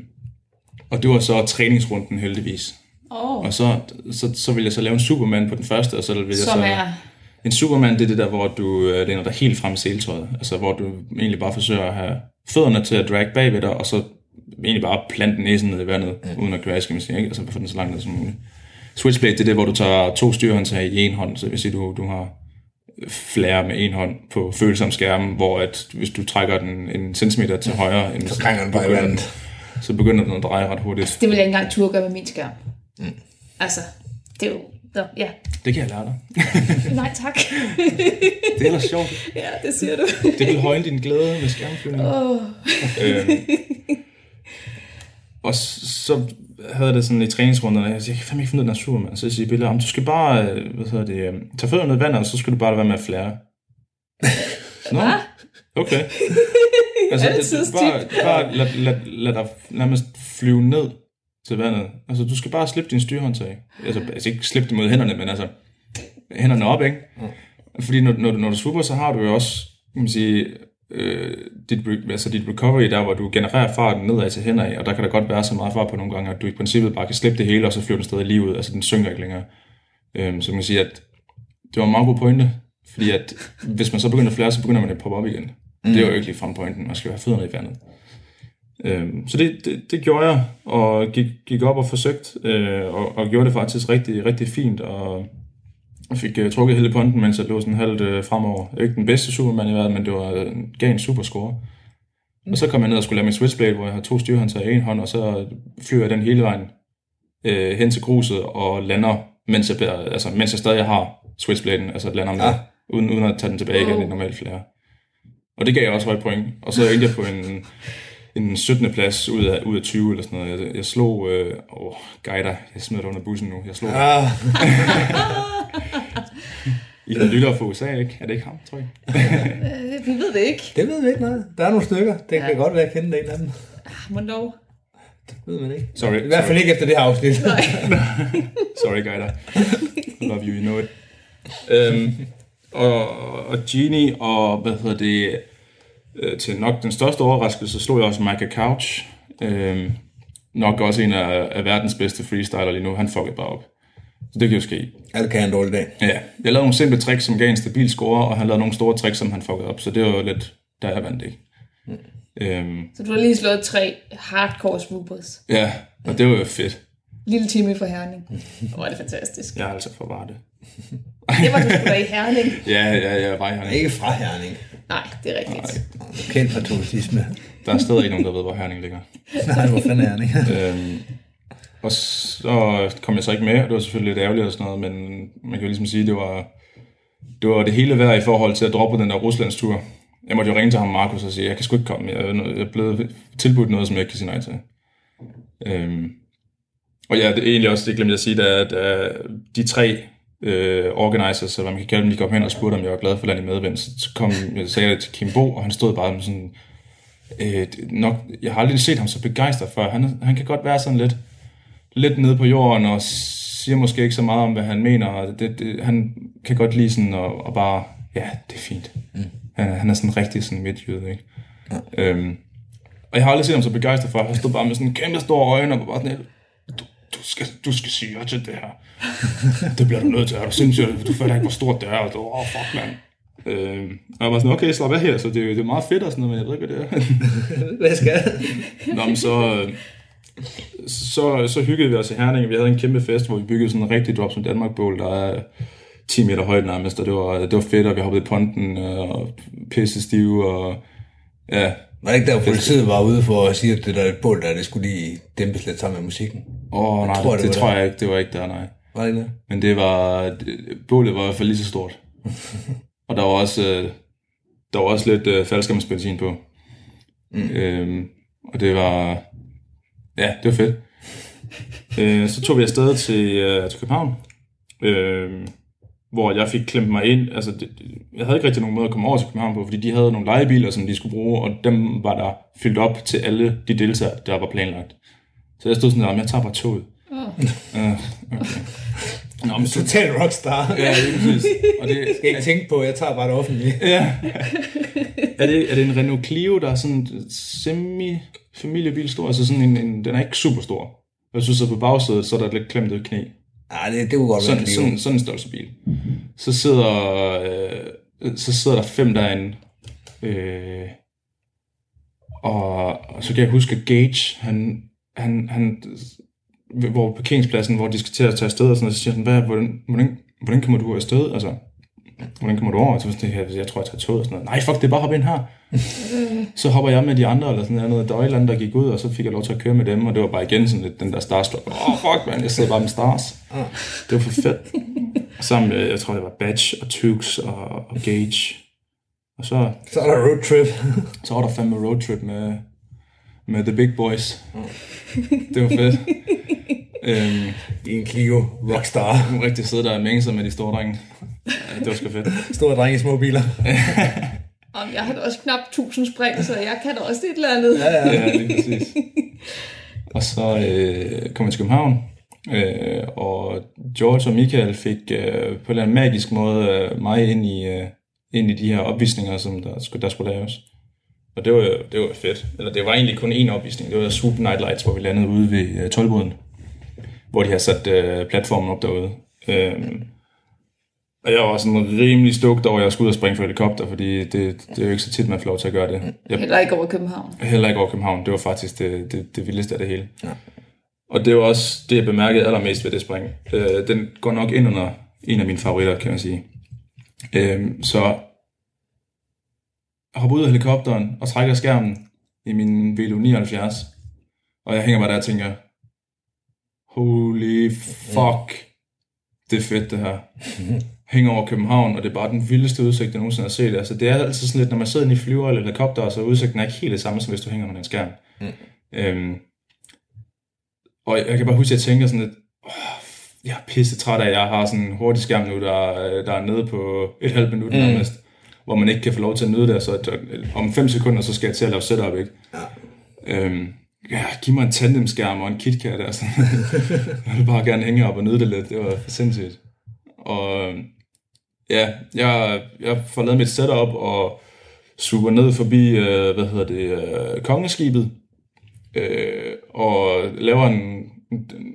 og det var så træningsrunden heldigvis. Oh. Og så, så, så ville jeg så lave en Superman på den første, og så ville jeg Som så... er en Superman, det er det der, hvor du øh, læner dig helt frem i seletøjet. Altså, hvor du egentlig bare forsøger at have fødderne til at drag bagved dig, og så egentlig bare plante næsen ned i vandet, mm. uden at crash, kan man sige, ikke? Altså få den så langt ned som muligt. Switchblade, det er det, hvor du tager to styrhåndtag i en hånd, så det vil sige, du, du har flere med en hånd på følsom skærm, hvor at hvis du trækker den en centimeter til højre, end, Så krænger den bare i begynder vandet. så begynder den at dreje ret hurtigt. Det vil jeg ikke engang turde gøre med min skærm. Mm. Altså, det er jo... Nå, ja. Det kan jeg lære dig. <laughs> Nej, tak. <laughs> Det er ellers sjovt. ja, det siger du. Det vil højne din glæde med skærmflyvning. Åh. Øhm, og så havde jeg det sådan i træningsrunderne, jeg siger, jeg kan fandme ikke finde ud af her Superman. Så jeg siger Bille, om du skal bare, øh, hvad hedder det, øh, tage fødderne ned i vandet, og så skal du bare være med at flære. Nå, okay. <laughs> Altså, det, bare, bare lad, lad, lad dig nærmest flyve ned til vandet. Altså, du skal bare slippe din styrhåndtag. Altså, altså ikke slippe det mod hænderne, men altså, hænderne op, ikke? Fordi når, når, du- når du swooper, så har du jo også, kan man sige, øh, dit, altså dit recovery, der hvor du genererer farten nedad til hænder og der kan der godt være så meget fart på nogle gange, at du i princippet bare kan slippe det hele, og så flyver den stadig lige ud, altså den synker ikke længere. Øhm, så man kan sige, at det var en meget god pointe, fordi at hvis man så begynder at flære, så begynder man at poppe op igen. Mm. Det er jo ikke lige frem pointen, man skal have fødderne i vandet. Øhm, så det, det, det gjorde jeg, og gik, gik op og forsøgte, øh, og, og gjorde det faktisk rigtig, rigtig fint, og fik uh, trukket hele ponten, mens jeg lå sådan halvt uh, fremover. Ikke den bedste Superman i verden, men det var gav en super score. Og så kom jeg ned og skulle lave min switchblade, hvor jeg har to styrhåndtager i en hånd, og så flyver jeg den hele vejen øh, hen til gruset og lander, mens jeg, altså, mens jeg stadig har switchbladen, altså lander med, Ja. uden, uden at tage den tilbage igen i Wow. normalt flere. Og det gav jeg også højt point. Og så endte jeg på en, en 17. plads ud af, ud af 20 eller sådan noget. Jeg, jeg slog... Øh, åh, guider, jeg smider dig under bussen nu. Jeg slog... Ah, <laughs> I har lyttere fra USA, ikke? Er det ikke ham, tror jeg? Øh, vi ved det ikke. det ved vi ikke noget. Der er nogle stykker. Det kan Ja. godt være, at jeg kender en af dem. Hvornår? Det ved man ikke. Sorry, I hvert fald ikke efter det her afsnit. <laughs> Sorry, guider. Love you, you know it. Øhm, og, og Genie, og hvad hedder det, øh, til nok den største overraskelse, slog jeg også Micah Couch. Øhm, nok også en af, af verdens bedste freestyler lige nu. Han fuckede bare op. Så det kan jo ske. Ja, det kan jeg en dårlig dag. Ja, jeg lavede nogle simple tricks, som gav en stabil score, og han lavede nogle store tricks, som han fuckede op. Så det var jo lidt, der jeg vandt, ikke? Øhm, Så du har lige slået tre hardcore swoopers. ja, og det var jo fedt. Lille time for Herning. <laughs> Hvor er det fantastisk. Jeg er altså for var det. Det var du sgu da i Herning. <laughs> Ja, ja, ja, var han Ikke fra Herning. Nej, det er rigtigt. Kendt patriotisme. Der er stadig ikke nogen, der ved, hvor Herning ligger. Nej, hvor fanden er Herning? <laughs> Øhm, og så kom jeg så ikke med, og det var selvfølgelig lidt ærgerligt og sådan noget, men man kan jo ligesom sige, det var, det var det hele værd i forhold til at droppe den der Ruslandstur. Jeg måtte jo ringe til ham, Markus, og sige, jeg kan sgu ikke komme, jeg, er- jeg er blevet tilbudt noget, som jeg ikke kan sige nej til. Øhm, og ja, det er egentlig også, det glemte jeg at sige, da, da de tre øh, organizers, eller hvad man kan kalde dem, de kom hen og spurgte, om jeg var glad for landet medvind, så så kom, jeg sagde jeg til Kim Bo, og han stod bare med sådan, øh, det- nok, jeg har aldrig set ham så begejstret før. Han, han kan godt være sådan lidt, lidt nede på jorden og siger måske ikke så meget om, hvad han mener. og Det, det, han kan godt lide sådan at, og bare, ja, det er fint. Mm. Han, han er sådan rigtig sådan midtjyde, ikke? Ja. Øhm, og jeg har aldrig set ham så begejstret for. Han stod bare med sådan kæmpe store øjne og bare sådan skal, du skal sige ja til det her. det bliver du nødt til. Er du sindssygt? Du fatter ikke, hvor stort det er. Og du, åh, oh, fuck, mand. Øhm, og jeg var sådan, okay, slap af her, så det, det er meget fedt og sådan noget, men jeg ved ikke, hvad det er. <laughs> Hvad skal jeg? Nå, men så, øh, så, så hyggede vi os i Herning. Vi havde en kæmpe fest, hvor vi byggede sådan en rigtig drop som Danmark Bowl, der er 10 meter højt nærmest, og det var, det var fedt, og vi hoppede i ponten øh, og pisse stive, og ja, Var det ikke der, hvor politiet var ude for at sige, at det der et bål der, det skulle lige dæmpes lidt sammen med musikken? åh oh, nej, tror, tror, det det, tror der. jeg ikke, det var ikke der, nej. Var det ikke det? Men det var, bålet var i hvert fald lige så stort. <laughs> og der var også, øh, der var også lidt øh, faldskærmsbenzin på. Mm. Øhm, og det var, ja, det var fedt. øh, så tog vi afsted til, øh, til København, øh, hvor jeg fik klemt mig ind. Altså, det, jeg havde ikke rigtig nogen måde at komme over til København på, fordi de havde nogle lejebiler, som de skulle bruge, og dem var der fyldt op til alle de deltagere, der var planlagt. Så jeg stod sådan der, jeg tager bare toget. Øh, okay. Nå, men så, Total rockstar. Ja, lige præcis. Og det, Skal ikke tænke på, jeg tager bare det offentlige. ja. er, det, er det en Renault Clio, der er sådan semi-familiebil stor? Altså sådan en, en, den er ikke super stor. Hvis du sidder på bagsædet, så er der lidt klemt knæ. Nej, det, det kunne godt være Sådan, en sådan, sådan en størrelse bil. Så sidder, øh, så sidder der fem derinde. Øh, Og, og så kan jeg huske, at Gage, han, han, han hvor parkeringspladsen, hvor de skal til at tage afsted, og sådan noget, så siger han, hvad, hvordan, hvordan, hvordan kommer du afsted? Altså, hvordan kommer du over? Så sådan, jeg, jeg tror, jeg tager toget og sådan noget. Nej, fuck, det er bare hoppe ind her. <laughs> så hopper jeg med de andre, eller sådan noget. Der var et eller andet, der gik ud, og så fik jeg lov til at køre med dem, og det var bare igen sådan lidt den der starstruck. Åh, oh, fuck, man, jeg sidder bare med stars. Det var for fedt. Sammen med, jeg tror, det var Batch og Tukes og, og Gage. Og så, Så er der road trip. <laughs> så var der fandme roadtrip med, med The Big Boys. Det var fedt. <laughs> øhm, I en Clio Rockstar. nu rigtig sidde der og mænge sig med de store drenge. Ja, det var sgu fedt. Store drenge i små biler. <laughs> Om jeg har da også knap 1000 spring, så jeg kan da også et eller andet. Ja, ja. Ja, lige præcis. <laughs> Og så øh, kom jeg til København, øh, og George og Michael fik øh, på en eller anden magisk måde øh, mig ind i, øh, ind i de her opvisninger, som der skulle, der skulle laves. Og det var, det var fedt. Eller det var egentlig kun én opvisning. Det var Swoop Night Lights, hvor vi landede ude ved øh, tolvboden, hvor de har sat øh, platformen op derude. Øh, og jeg var sådan rimelig stugt over, at jeg skulle ud og springe fra helikopter, fordi det, det er jo ikke så tit, man får lov til at gøre det. Jeg Heller ikke over København. Heller ikke over København. Det var faktisk det, det, det vildeste af det hele. Ja. Og det var også det, jeg bemærkede allermest ved det spring. Øh, den går nok ind under en af mine favoritter, kan man sige. Øh, så jeg hopper ud af helikopteren og trækker skærmen i min Velo 79. Og jeg hænger bare der og tænker, holy fuck, det er fedt det her. <laughs> Hænger over København, og det er bare den vildeste udsigt, jeg nogensinde har set. Altså, det er altid sådan lidt, når man sidder inde i flyver eller helikopter, så er udsigten er ikke helt det samme, som hvis du hænger under en skærm. Mm. Øhm, og jeg kan bare huske, at jeg tænker sådan lidt, åh, jeg er pisse træt af, at jeg har sådan en hurtig skærm nu, der, der er nede på et halvt minut mm. nærmest, hvor man ikke kan få lov til at nyde det, så at, om 5 sekunder, så skal jeg til at lave setup, ikke? Ja. Øhm, ja, giv mig en tandemskærm og en KitKat, altså. <laughs> jeg vil bare gerne hænge op og nyde det lidt, det var for sindssygt. Og ja, jeg, jeg får lavet mit setup og super ned forbi, øh, hvad hedder det, øh, kongeskibet, øh, og laver en,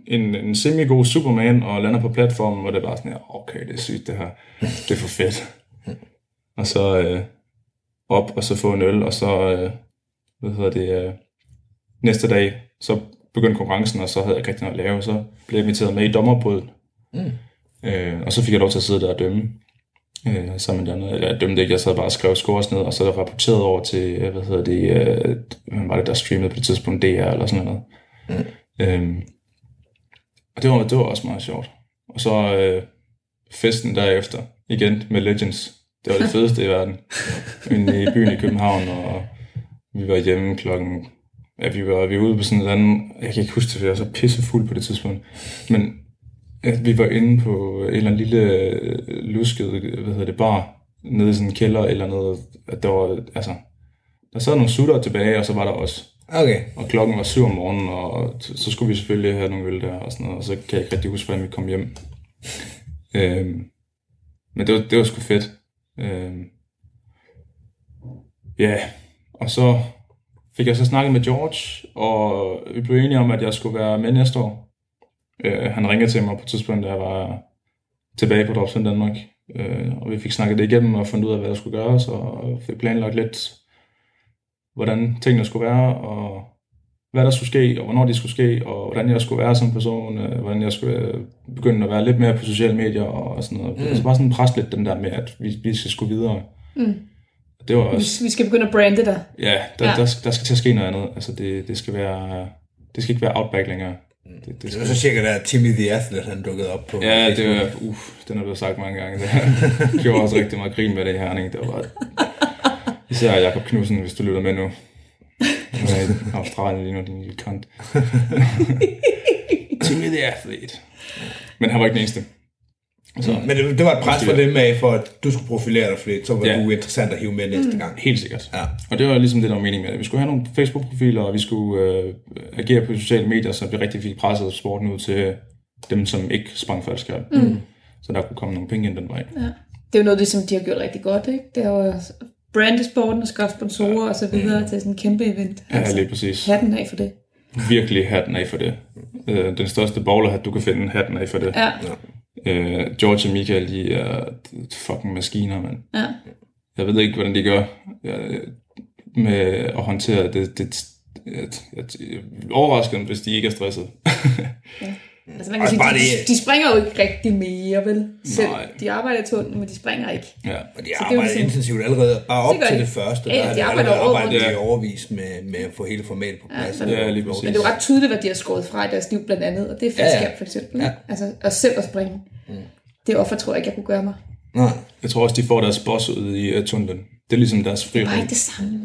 en, en semi-god Superman, og lander på platformen, og det er bare sådan her, okay, det er sygt det her, det er for fedt. <laughs> Og så øh, op, og så få en øl, og så, øh, hvad hedder det, øh, næste dag, så begyndte konkurrencen, og så havde jeg ikke rigtig noget at lave, så blev jeg inviteret med i dommerbåden. Mm. Øh, og så fik jeg lov til at sidde der og dømme. Øh, sammen med andet. Jeg dømte ikke, jeg sad bare og skrev scores ned, og så der rapporteret over til, øh, hvad hedder det, øh, hvad var det, der streamede på det tidspunkt, DR eller sådan noget. Mm. Øh, og det var, det var også meget sjovt. Og så øh, festen derefter, igen med Legends. Det var det fedeste i verden. Inde i byen i København, og vi var hjemme klokken... Ja, vi var, vi var ude på sådan en anden... Jeg kan ikke huske det, for jeg var så pissefuld på det tidspunkt. Men at vi var inde på en eller anden lille øh, lusket, hvad hedder det, bar, nede i sådan en kælder eller noget. At der var, altså, der sad nogle sutter tilbage, og så var der os. Okay. Og klokken var syv om morgenen, og så skulle vi selvfølgelig have nogle øl der og sådan noget, og så kan jeg ikke rigtig huske, hvordan vi kom hjem. <laughs> øhm, men det var, det var sgu fedt. Øhm, ja, og så fik jeg så snakket med George, og vi blev enige om, at jeg skulle være med næste år. Øh, han ringede til mig på et tidspunkt, da jeg var tilbage på Dropspin Danmark, øh, og vi fik snakket det igennem og fundet ud af, hvad der skulle gøres, og fik planlagt lidt, hvordan tingene skulle være, og hvad der skulle ske, og hvornår de skulle ske, og hvordan jeg skulle være som person, øh, hvordan jeg skulle øh, begynde at være lidt mere på sociale medier og sådan noget. Mm. Altså bare sådan presse lidt den der med, at vi, vi skal skulle videre. Mm. Det var også... Vi skal begynde at brande dig. Ja, der, ja. Der, der, der skal til at ske noget andet. Altså det, det skal være... Det skal ikke være outback længere. Det, det, det var så cirka der Timmy the Athlete, han dukkede op på Ja, Facebook. det var, uff, den er blevet sagt mange gange. Det <laughs> gjorde også rigtig meget grin med det her. Ikke? Det var bare... Især Jakob Knudsen, hvis du lytter med nu. Han er i Australien lige nu, din lille kont. <laughs> Timmy the Athlete. Men han var ikke den eneste. Så, Men det, det var et pres for dem af, for at du skulle profilere dig flere, så var Ja. du interessant at hive med næste gang. Helt sikkert. Ja. Og det var ligesom det, der var meningen med det. Vi skulle have nogle Facebook-profiler, og vi skulle øh, agere på sociale medier, så vi rigtig fik presset sporten ud til dem, som ikke sprang faldskærm. Mm. Så der kunne komme nogle penge ind den vej. Ja. Det er jo noget, det, som de har gjort rigtig godt, ikke? Det er jo brande sporten og skaffe sponsorer ja. og så videre til sådan en kæmpe event. Ja, lige præcis. Hatten af for det. Virkelig hatten af for det. Øh, den største bowlerhat, du kan finde, hatten af for det. Ja, Øh, George og Michael, de er fucking maskiner, mand. ja. Jeg ved ikke, hvordan de gør. Jeg, med at håndtere det. det jeg, jeg, jeg overrasker dem, hvis de ikke er stresset. <laughs> Altså man kan sige, bare de, det- de springer jo ikke rigtig mere, vel? Selv. Nej. De arbejder tunnelen, men de springer ikke. ja. Og de det er arbejder ligesom- intensivt allerede, bare op Det til de. det første. Ja, der de er det arbejder over arbejdet det. i overvis med, med at få hele formatet på plads. men- og Ja, lige præcis. Men det er jo ret tydeligt, hvad de har skåret fra i deres liv blandt andet, og det er faldskab Ja, ja. for eksempel. Ja. Ja. Altså, og selv at springe. Mm. Det offer tror jeg ikke, jeg kunne gøre mig. Nej. Jeg tror også, de får deres boss ud i uh, tunnelen. Det er ligesom deres Det var ikke det samme.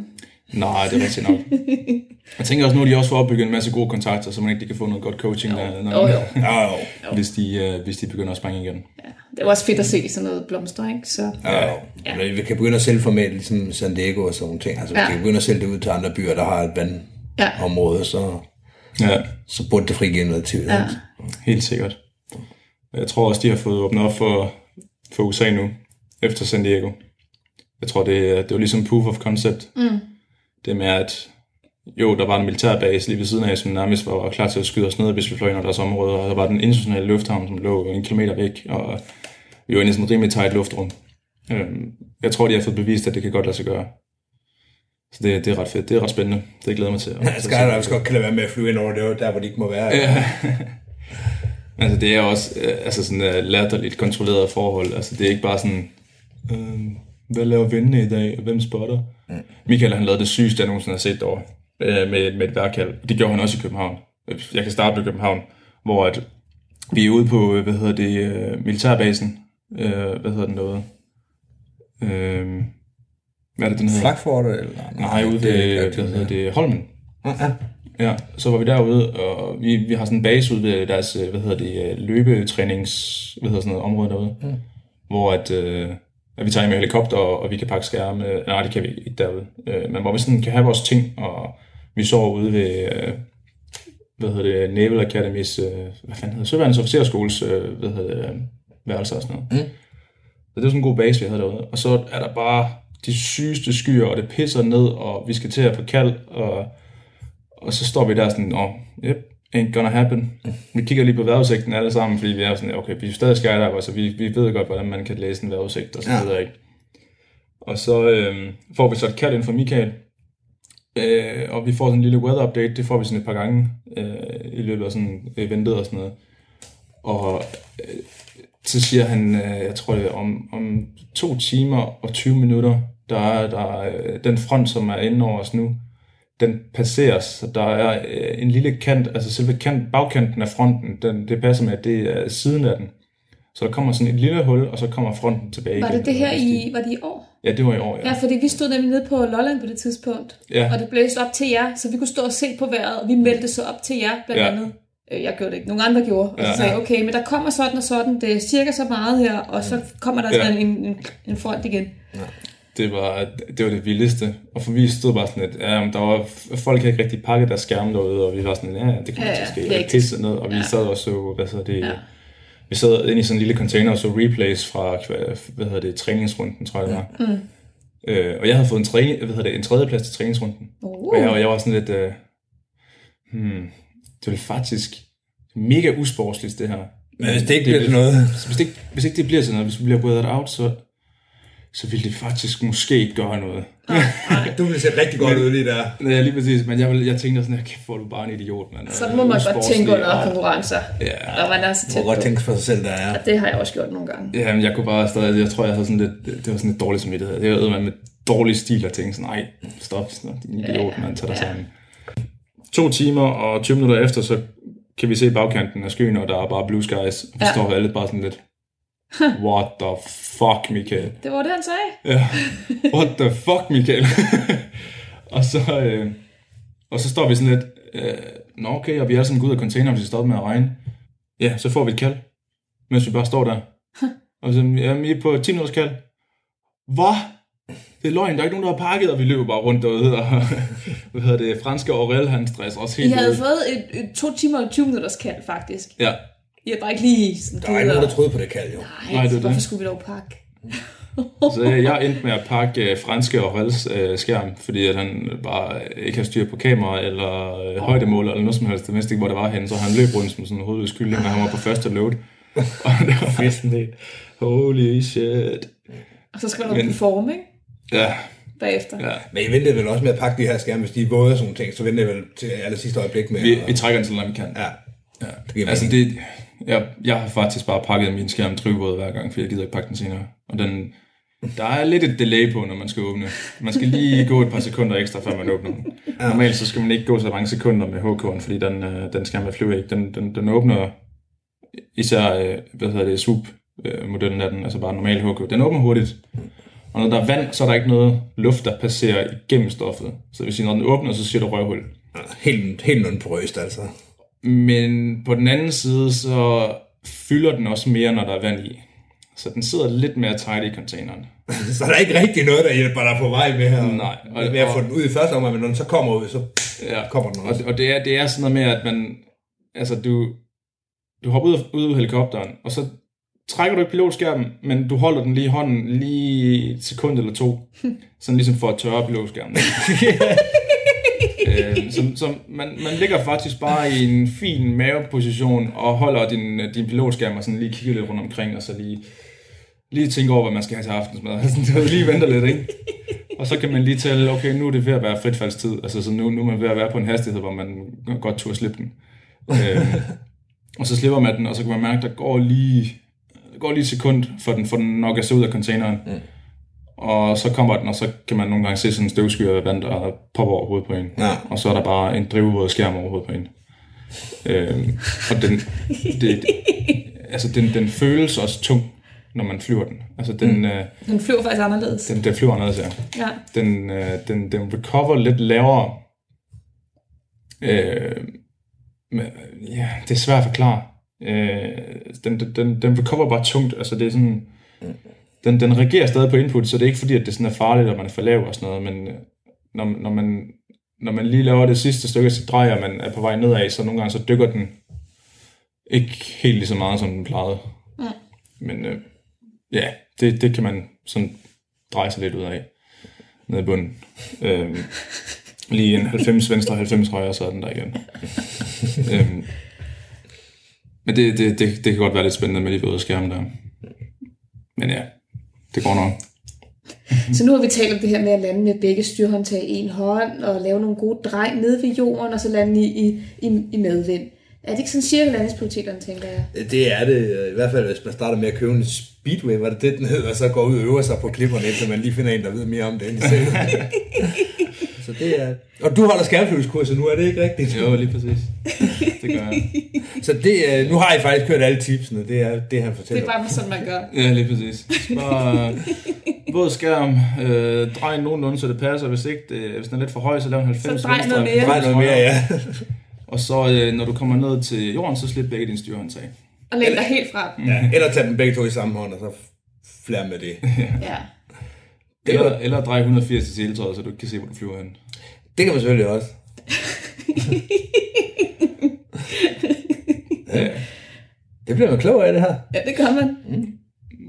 Nej, det er rigtigt nok. <laughs> Jeg tænker også nu, at de også får opbygget en masse gode kontakter, så man ikke kan få noget godt coaching, der, når, Jo, jo. <laughs> Ja, jo. Hvis, de, uh, hvis de begynder at springe igen. Ja. Det var også fedt at se sådan noget blomster, ikke? Så, Ja, jo. Men vi kan begynde at sælge format, ligesom San Diego og sådan nogle ting. Altså, vi Ja. kan begynde at sælge det ud til andre byer, der har et ja. vandområde, så, Ja, så burde det frigive noget til. ja. helt sikkert. Jeg tror også, de har fået åbnet op for, for USA nu, efter San Diego. Jeg tror, det, er- det var ligesom proof of concept. Mm. Det med, at jo, der var en militærbase lige ved siden af, som nærmest var klar til at skyde os ned, hvis vi fløj ind over deres område, og der var den internationale lufthavn, som lå en kilometer væk, og vi var inde i sådan et rimelig tight luftrum. Øhm, Jeg tror, de har fået bevist, at det kan godt lade sig gøre. Så det, det er ret fedt. Det er ret spændende. Det glæder jeg mig til. Skydivers godt kan lade være med at flyve ind over det, der hvor de ikke må være. Ja. <laughs> Altså, det er også øh, altså sådan uh, latterligt kontrolleret forhold. Altså, det er ikke bare sådan, øh, hvad laver vindene i dag, og hvem spotter? Mm. Michael, han lavede det sygeste, jeg nogensinde har set derovre, øh, med, med et værkald. Det gjorde han også i København. Jeg kan starte med København, hvor at vi er ude på, øh, hvad hedder det, øh, militærbasen. Øh, hvad hedder den noget? Øh, hvad er det, den hedder? Flakfortet? Eller? Nej, ude det ved, ikke hvad hedder det, Holmen. Ja, ja. Så var vi derude, og vi, vi har sådan en base ude ved deres, øh, hvad hedder det, øh, løbetrænings, hvad hedder sådan noget, område derude, mm. hvor at, øh, at vi tager med helikopter, og vi kan pakke skærme, nej, det kan vi ikke derude, øh, men hvor vi sådan kan have vores ting, og vi sover ude ved, øh, hvad hedder det, Naval Academy's, øh, hvad fanden hedder Søværnets Officerskoles, øh, hvad hedder det, øh, værelser og sådan noget. Mm. Så det var sådan en god base, vi havde derude. Og så er der bare de sygeste skyer, og det pisser ned, og vi skal til at på kald, og og så står vi der sådan, åh, oh, yep, ain't gonna happen. Vi kigger lige på vejrudsigten alle sammen, fordi vi er sådan, okay, vi er stadig skydiver, så vi, vi ved godt, hvordan man kan læse en vejrudsigt, og så Ja. videre, ikke? Og så øh, får vi så et kald ind fra Michael, øh, og vi får sådan en lille weather update, det får vi sådan et par gange øh, i løbet af sådan eventet og sådan noget. Og øh, så siger han, øh, jeg tror det er om, om to timer og 20 minutter, der er der, øh, den front, som er inde over os nu, den passeres, så der er øh, en lille kant, altså selve kant, bagkanten af fronten, den, det passer med, at det er siden af den. Så der kommer sådan et lille hul, og så kommer fronten tilbage Var igen. det det her Hvis i, var det i år? Ja, det var i år, ja. Ja, fordi vi stod nemlig nede på Lolland på det tidspunkt, Ja. og det blæste op til jer, så vi kunne stå og se på vejret, og vi meldte så op til jer blandt Ja. andet. Øh, Jeg gjorde det ikke, nogle andre gjorde, og så Ja. sagde jeg, okay, men der kommer sådan og sådan, det er cirka så meget her, og så kommer der Ja. sådan en, en, en front igen. Det var, det var det vildeste. Og for vi stod bare sådan lidt, ja, der var, folk havde ikke rigtig pakket deres skærme derude, og vi var sådan, ja, det kommer Ja, til at ske. det Og pisse ned, og vi Ja. sad og så, hvad så det, Ja. vi sad inde i sådan en lille container og så replays fra, hvad hedder det, træningsrunden, tror jeg det var. Mm. Øh, og jeg havde fået en, træ, hvad hedder det, en tredjeplads til træningsrunden. Uh. Og jeg, og jeg var sådan lidt, øh, hmm, det er faktisk mega usportsligt, det her. Men hvis det ikke bliver til noget... Hvis det, ikke, hvis ikke det bliver til noget, hvis vi bliver weathered out, så, så vil det faktisk måske ikke gøre noget. <laughs> Du ville se rigtig godt ud lige der. Ja, lige præcis, men jeg, jeg tænkte sådan, kæft, hvor er du bare en idiot, mand. Sådan må man godt tænke under og- konkurrencer, Ja, når man er så tæt må godt tænke for sig selv, der er. Det har jeg også gjort nogle gange. ja, men jeg kunne bare stadig, jeg tror, jeg havde sådan lidt, det var sådan lidt dårligt samvittighed. Det var med dårlig stil at tænke sådan, nej, stop, stop din idiot, mand, tag dig Ja. sammen. To timer og 20 minutter efter, så kan vi se bagkanten af skyen, og der er bare blue skies. Og vi Ja. står alle bare sådan lidt, <laughs> what the fuck, Michael? Det var det, han sagde. Ja. <laughs> What the fuck, Michael? <laughs> og så, øh, og så står vi sådan lidt, øh, nå okay, og vi er sammen gået ud af containeren, hvis det stopper med at regne. Ja, så får vi et kald, mens vi bare står der. og så, jamen, I er på 10 minutters kald. Hvad? Det er løgn, der er ikke nogen, der har pakket, og vi løber bare rundt derude, og hvad hedder det, franske Aurel, han stresser også I helt havde ud. fået et, et to timer og 20 minutters kald, faktisk. Ja, Havde bare ikke lige sådan Der ikke nogen, der troede på det kald, jo. Nej, Nej, det er hvorfor det. skulle vi dog pakke? <laughs> så jeg endte med at pakke øh, franske Aurels øh, skærm, fordi at han bare ikke har styr på kamera eller øh, højdemåler eller noget som helst. Det vidste ikke, hvor det var henne, så han løb rundt som sådan en hovedløs kylling, og han var på første load. <laughs> og det var bare sådan helt, holy shit. Og så skal man Men- performe, ikke? Ja, bagefter. Ja. Men I venter vel også med at pakke de her skærme, hvis de er våde og sådan ting, så venter I vel til aller sidste øjeblik med Vi, at- vi trækker den så langt vi kan. Ja, Ja. det giver Altså mening. det, jeg, jeg har faktisk bare pakket min skærm drivvåd hver gang, for jeg gider ikke pakke den senere. Og den, der er lidt et delay på, når man skal åbne. Man skal lige gå et par sekunder ekstra, før man åbner den. Normalt så skal man ikke gå så mange sekunder med HK'en, fordi den, øh, den skærm er flyve ikke. Den, den, den åbner især, øh, hvad hedder det, swoop øh, modellen af den, altså bare normal HK. Den åbner hurtigt. Og når der er vand, så er der ikke noget luft, der passerer igennem stoffet. Så det vil sige, når den åbner, så siger du røvhul. Helt, helt noget porøst, altså. Men på den anden side, så fylder den også mere, når der er vand i. Så den sidder lidt mere tight i containeren. <laughs> Så der er ikke rigtig noget, der hjælper dig på vej med her. Nej, og- Med at få den ud i første omgang, men når den så kommer ud, så Ja. kommer den Og, også. og det, er, det er sådan noget med, at man... Altså, du, du hopper ud, af- ud af helikopteren, og så trækker du ikke pilotskærmen, men du holder den lige i hånden lige et sekund eller to. <laughs> Sådan ligesom for at tørre pilotskærmen. <laughs> øh, så, så man, man ligger faktisk bare i en fin maveposition og holder din, din pilotskærm og sådan lige kigger lidt rundt omkring, og så lige, lige tænker over, hvad man skal have til aftensmad. <laughs> Ved, lige venter lidt, ikke? Og så kan man lige tælle, okay, nu er det ved at være fritfaldstid. Altså, så nu, nu er man ved at være på en hastighed, hvor man godt turde slippe den. øhm, <laughs> og så slipper man den, og så kan man mærke, at der går lige, der går lige et sekund, for den, for den nok er så ud af containeren. Mm. Og så kommer den, og så kan man nogle gange se sådan en støvsky af vand, der popper over hovedet på en. Ja. Og så er der bare en drivvåd skærm over hovedet på en. Øhm, og den, det, altså den, den føles også tung, når man flyver den. Altså den, mm. øh, Den flyver faktisk anderledes. den, den flyver anderledes, ja Ja. den, øh, den, den recover lidt lavere. Øh, men, ja, det er svært at forklare. Øh, den, den- den, den recover bare tungt. Altså det er sådan, den, den reagerer stadig på input, så det er ikke fordi, at det sådan er farligt, at man er for lav og sådan noget, men øh, når, når, man, når man lige laver det sidste stykke sit drej, og man er på vej nedad, så nogle gange så dykker den ikke helt lige så meget, som den plejede. Ja. Men øh, ja, det, det kan man sådan dreje sig lidt ud af nede i bunden. Øhm, lige en 90 venstre, 90 højre, så er den der igen. øhm, men det, det, det, det kan godt være lidt spændende med de våde skærme der. Men ja, det går nok. <laughs> Så nu har vi talt om det her med at lande med begge styrhåndtag i en hånd, og lave nogle gode drej nede ved jorden, og så lande i, i, i, i medvind. Er det ikke sådan cirka landingsprioriteterne, tænker jeg? Det er det, i hvert fald hvis man starter med at købe en Speedway, var det det, den hedder, og så går ud og øver sig på klipperne, indtil man lige finder en, der ved mere om det end selv. <laughs> så det er... Og du holder skærmflyvelskurser nu, er det ikke rigtigt? Jo, lige præcis. Det gør jeg. <laughs> Så det, øh, nu har I faktisk kørt alle tipsene, det er det, han Det fortæller. er bare sådan, man gør. Ja, lige præcis. Bare våd skærm, øh, drej nogenlunde, så det passer. Hvis, ikke det, hvis den er lidt for høj, så lav en 90 Så drej noget mere. Drej 90 noget mere, ja. Og så øh, når du kommer ned til jorden, så slip begge dine styrhåndtag. Og læn dig helt frem. ja. Eller tage dem begge to i samme hånd, og så flere med det. Ja. Det, Eller, var, eller drej 180 til seletøjet, så du ikke kan se, hvor du flyver hen. det kan man selvfølgelig også. <laughs> Ja. Det bliver man klog af, det her. ja, det gør man.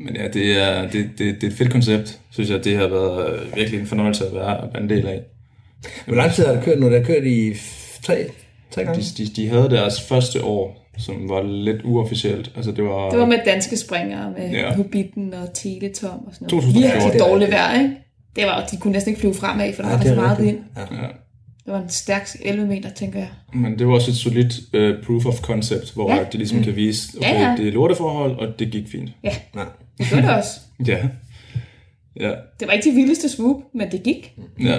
Men ja, det er, det, det, det er et fedt koncept, synes jeg. Det har været øh, virkelig en fornøjelse at være, en del af. Hvor lang tid har det kørt nu? Det har kørt i tre, tre gange? De, de, de havde deres første år, som var lidt uofficielt. Altså det var... Det var med danske springere, med Ja. ja. Hobbiten og Teletom og sådan noget. 2014. Virkelig dårligt vejr, ikke? Det var, de kunne næsten ikke flyve fremad, for der Ja, var det så meget vind. Ja. Ja. Det var en stærk 11 meter, tænker jeg. Men det var også et solidt uh, proof of concept, hvor Ja. ja. de ligesom kan vise, okay, Ja, ja, ja. ja. det er lorteforhold, og det gik fint. Ja, Nej. det gjorde det også. <laughs> Ja. Ja. Det var ikke de vildeste swoop, men det gik. ja.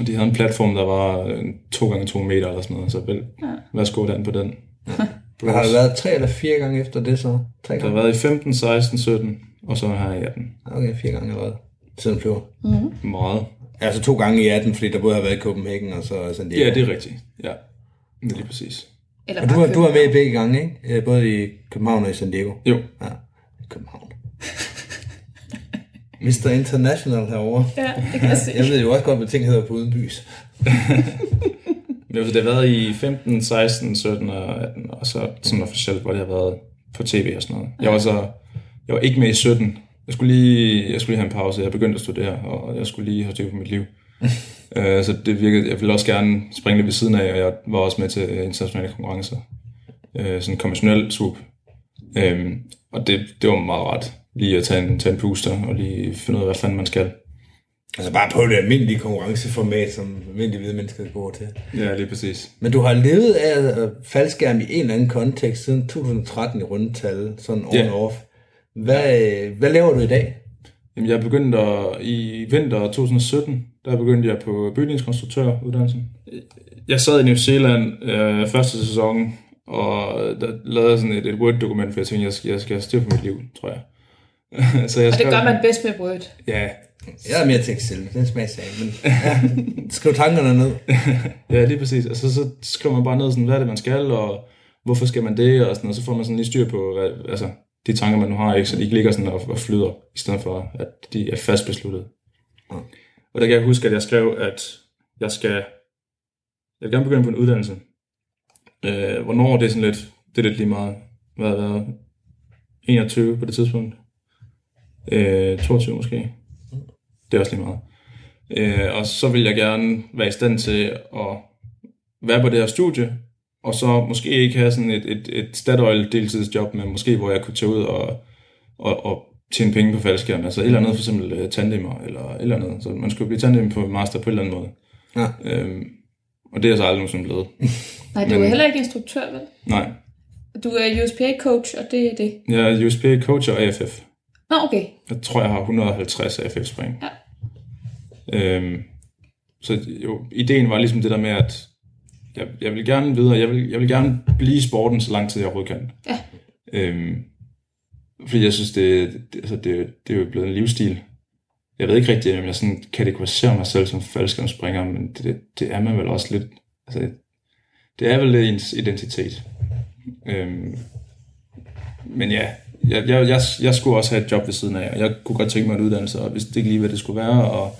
Og de havde en platform, der var øh, to gange to meter eller sådan noget, så vel, ja. værsgo den på den. <laughs> Men har det været tre eller fire gange efter det så? Tre Der har gange? været i 15, 16, 17, og så her i 18. Okay, fire gange allerede. Siden den flyver. Meget. Altså to gange i 18, fordi der både har været i Copenhagen og så San Diego. Ja, det er rigtigt. Ja, det er lige præcis. Eller Og du, var, du var København. med i begge gange, ikke? Øh, Både i København og i San Diego. Jo, Ja, København. Mr. International herovre. Ja, det kan jeg se. Jeg ved jo også godt, hvad ting hedder på udenbys. Men <laughs> altså, det har været i 15, 16, 17 og 18, og så sådan officielt, hvor det har været på tv og sådan noget. Jeg var så, jeg var ikke med i 17. Jeg skulle lige, jeg skulle lige have en pause. Jeg begyndte at studere, og jeg skulle lige have styr på mit liv. <laughs> Øh, så det virkede, jeg ville også gerne springe lidt ved siden af, og jeg var også med til internationale konkurrencer. Øh, sådan konventionel swoop. Øhm, og det, det var meget ret. Lige at tage en, tage en booster, og lige finde ud af, hvad fanden man skal. Altså bare på det almindelige konkurrenceformat, som almindelige hvide mennesker går til. Ja, lige præcis. Men du har levet af øh, faldskærm i en eller anden kontekst siden 2013 i rundetal, sådan on and off. Hvad, øh, hvad laver du i dag? Jamen, jeg begyndte at, i vinter 2017, der begyndte jeg på bygningskonstruktøruddannelsen. Jeg sad i New Zealand øh, første sæson, og der lavede sådan et, et Word-dokument, for jeg tænkte, jeg skal, jeg skal have styr på mit liv, tror jeg. <laughs> så jeg Og det gør man bedst med Word. Ja, Jeg er mere til Excel, den smagsag, men ja, <laughs> skriv tankerne ned. <laughs> ja, lige præcis. Og så, så skriver man bare ned, sådan, hvad er det, man skal, og hvorfor skal man det, og sådan noget. Så får man sådan lige styr på, hvad, altså, de tanker, man nu har, ikke? så de ikke ligger sådan og, og flyder, i stedet for, at de er fast besluttet. Og der kan jeg huske, at jeg skrev, at jeg skal, jeg vil gerne begynde på en uddannelse. Øh, hvornår det er sådan lidt, det er lidt lige meget, hvad har været, 21 på det tidspunkt. Øh, 22 måske. Det er også lige meget. Øh, og så vil jeg gerne være i stand til at være på det her studie, og så måske ikke have sådan et, et, et Statoil deltidsjob, men måske hvor jeg kunne tage ud og, og, og tjene penge på faldskærm. Altså et eller andet, for eksempel uh, tandemer, eller et eller andet. Så man skulle blive tandem på master på en eller anden måde. Ja. Øhm, og det er jeg så aldrig nogensinde blevet. <laughs> Nej, du er Men- heller ikke instruktør, vel? Nej, Du er USPA-coach, og det er det. jeg er USP coach og AFF. Nå, okay. Jeg tror, jeg har 150 AFF-spring. Ja. Øhm, så jo, ideen var ligesom det der med, at jeg, jeg vil gerne videre, jeg vil, jeg vil gerne blive i sporten, så lang tid jeg overhovedet kan. Ja. Øhm, fordi jeg synes, det, det, altså det, det er jo blevet en livsstil. Jeg ved ikke rigtig, om jeg sådan kategoriserer mig selv som faldskærmspringer, men det, det, det er man vel også lidt. Altså, det er vel lidt ens identitet. Øhm, men ja, jeg, jeg, jeg, jeg skulle også have et job ved siden af, og jeg kunne godt tænke mig en uddannelse, og vidste ikke lige, hvad det skulle være, og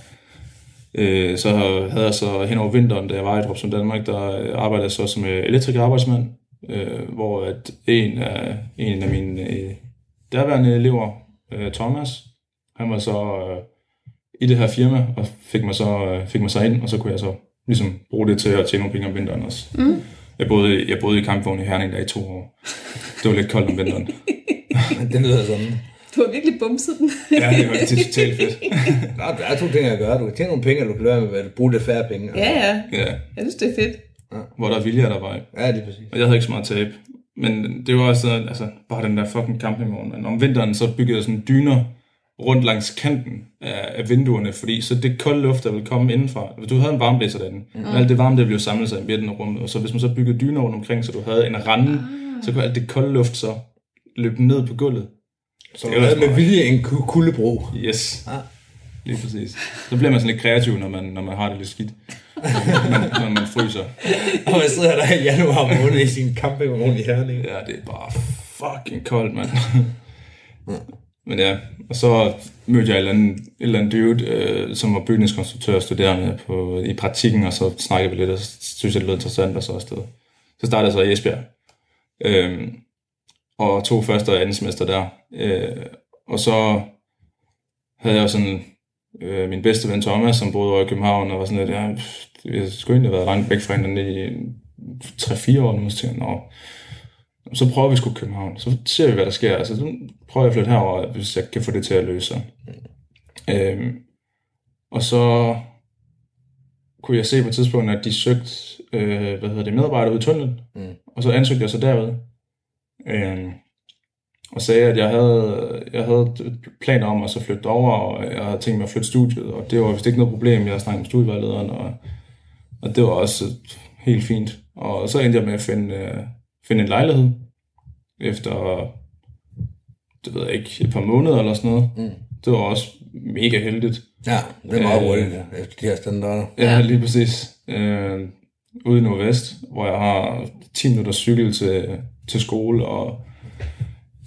øh, så havde jeg så hen over vinteren, da jeg var i Dropsum Danmark, der arbejdede jeg så som øh, elektriker arbejdsmand, øh, hvor at en af, en af mine øh, derværende elever, øh, Thomas, han var så øh, i det her firma, og fik mig, så, øh, fik mig så ind, og så kunne jeg så ligesom bruge det til at tjene nogle penge om vinteren også. Mm. Jeg, boede, jeg boede i kampvogn i Herning der i to år. Det var lidt koldt om vinteren. <laughs> <laughs> Det lyder sådan. Du har virkelig bumset den. Ja, det var det er totalt fedt. <laughs> Nå, der er to ting at gøre. Du kan tjene nogle penge, og du kan lade være med at bruge lidt færre penge. ja, ja. Ja, Jeg synes, det er fedt. hvor der er vilje, er der vej. Ja, det er præcis. Og jeg havde ikke så meget tab. Men det var også altså, bare den der fucking campingvogn. Men om vinteren, så byggede jeg sådan dyner rundt langs kanten af, af vinduerne, fordi så det kolde luft, der ville komme indenfra. Hvis du havde en varmeblæser derinde, mm. alt det varme, der blev samlet sig i midten af rummet, og så hvis man så byggede dyner rundt omkring, så du havde en rande, ah. så kunne alt det kolde luft så løbe ned på gulvet. Så Det du var havde med vilje en ku- kuldebro. Yes. Ah. Lige præcis. Så bliver man sådan lidt kreativ, når man, når man har det lidt skidt. når, når man fryser. Og man sidder der i januar måned i sin campingvogn i Herning. Ja, det er bare fucking koldt, mand. Men ja, og så mødte jeg et eller andet, et eller andet dude, øh, som var bygningskonstruktør og studerende på, i praktikken, og så snakkede vi lidt, og så synes jeg, det lød interessant, og så afsted. Så startede jeg så i Esbjerg. Øhm, og to første og anden semester der. Øh, og så havde jeg sådan øh, min bedste ven Thomas, som boede over i København, og var sådan lidt, ja, jeg skulle egentlig have været langt væk fra hinanden i 3-4 år nu, jeg, "Nå, så prøver vi sgu København. Så ser vi, hvad der sker. Altså, så prøver jeg at flytte herover, hvis jeg kan få det til at løse sig. Øhm, og så kunne jeg se på et tidspunkt, at de søgte øh, hvad hedder det, medarbejdere ud i tunnelen. Mm. Og så ansøgte jeg så derved. Øhm, og sagde, at jeg havde, jeg havde planer om at så flytte over, og jeg havde tænkt mig at flytte studiet, og det var vist ikke noget problem. Jeg snakkede med studievejlederen, og, og det var også helt fint. Og så endte jeg med at finde, øh, finde en lejlighed, efter, det ved jeg ikke, et par måneder eller sådan noget. Mm. Det var også mega heldigt. Ja, det er meget Øh, hurtigt, ja, efter de her standarder. Ja. lige præcis. Øh, ude i Nordvest, hvor jeg har 10 minutter cykel til, til skole, og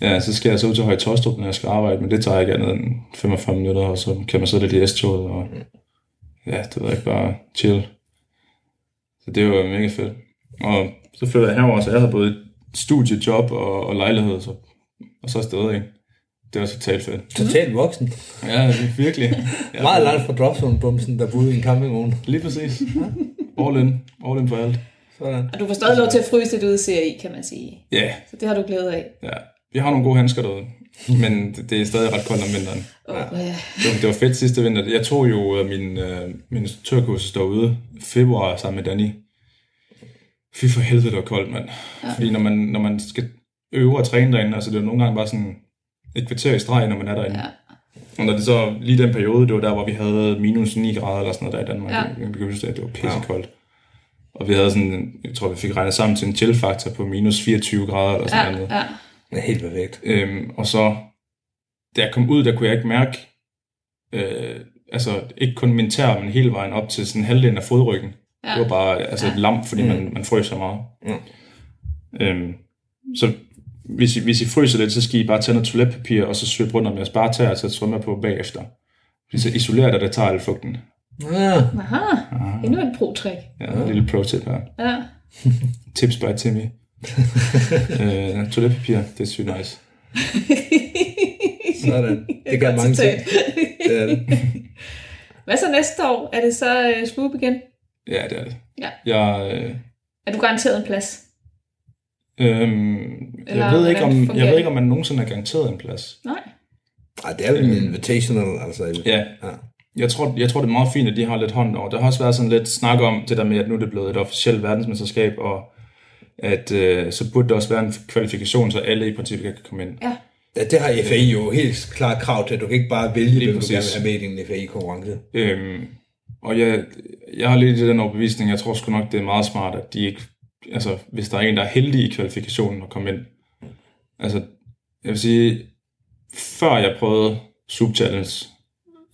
ja, så skal jeg så ud til Høje Tostrup, når jeg skal arbejde, men det tager ikke andet end 45 minutter, og så kan man sidde lidt i S-toget, og ja, det ved jeg ikke, bare chill. Så det var mega fedt. Og så flyttede jeg herover, så jeg havde både et studiejob og, og lejlighed, så, og så afsted, ikke? Det var totalt fedt. Totalt voksen. Ja, virkelig. Ja, <laughs> Meget langt fra dropzone-bumsen, der boede i en campingvogn. Lige præcis. All in. All in for alt. Sådan. Og du får stadig lov til at fryse lidt ude i CRI, kan man sige. Ja, yeah, Så det har du glæde af. ja. Vi har nogle gode handsker derude. Men det, er stadig ret koldt om vinteren. Oh, ja. Det var, det var fedt sidste vinter. Jeg tog jo min, øh, min instruktørkursus derude i februar sammen med Danny. Fy for helvede, det var koldt, mand. Ja. Fordi når man, når man skal øve og træne derinde, altså det er nogle gange bare sådan et kvarter i streg, når man er derinde. Ja. Og når det så lige den periode, det var der, hvor vi havde minus 9 grader eller sådan noget der i Danmark. Ja. Ja. Jeg kan huske, at det var pissekoldt. Og vi havde sådan, jeg tror, vi fik regnet sammen til en chill-faktor på minus 24 grader eller sådan Ja, noget. ja. Det er helt perfekt. Øhm, og så, da jeg kom ud, der kunne jeg ikke mærke, øh, altså ikke kun min tær, men hele vejen op til sådan halvdelen af fodryggen. Ja. Det var bare altså, et lamp, fordi man, man frøs så meget. Mm. Øhm, så hvis I, hvis I fryser lidt, så skal I bare tage noget toiletpapir, og så svøbe rundt om jeres bare tær til at svømme på bagefter. Fordi så isolerer det, der tager al fugten. Ja. Aha, endnu en pro-trick. Ja, en lille pro-tip her. Ja. <laughs> Tips by Timmy. <laughs> øh, toiletpapir, det er sygt nice. <laughs> Sådan. Det gør mange ting. Det er det. Hvad så næste år? Er det så uh, swoop igen? Ja, det er det. Ja. Jeg, øh, Er du garanteret en plads? øhm, Eller jeg, ved ikke, om, fungerer jeg ved ikke, om man nogensinde er garanteret en plads. Nej. Ej, det er vel en invitational, altså. Ja. ja. Jeg tror, jeg tror, det er meget fint, at de har lidt hånd over. Der har også været sådan lidt snak om det der med, at nu er det blevet et officielt verdensmesterskab, og at øh, så burde der også være en kvalifikation, så alle i princippet kan komme ind. Ja. ja. det har FAI jo helt klart krav til. Du kan ikke bare vælge, hvem du gerne vil have med i din FAI-konkurrence. Øhm, og jeg, jeg har lidt i den overbevisning, jeg tror sgu nok, det er meget smart, at de ikke, altså hvis der er en, der er heldig i kvalifikationen at komme ind. Altså, jeg vil sige, før jeg prøvede Sub Challenge,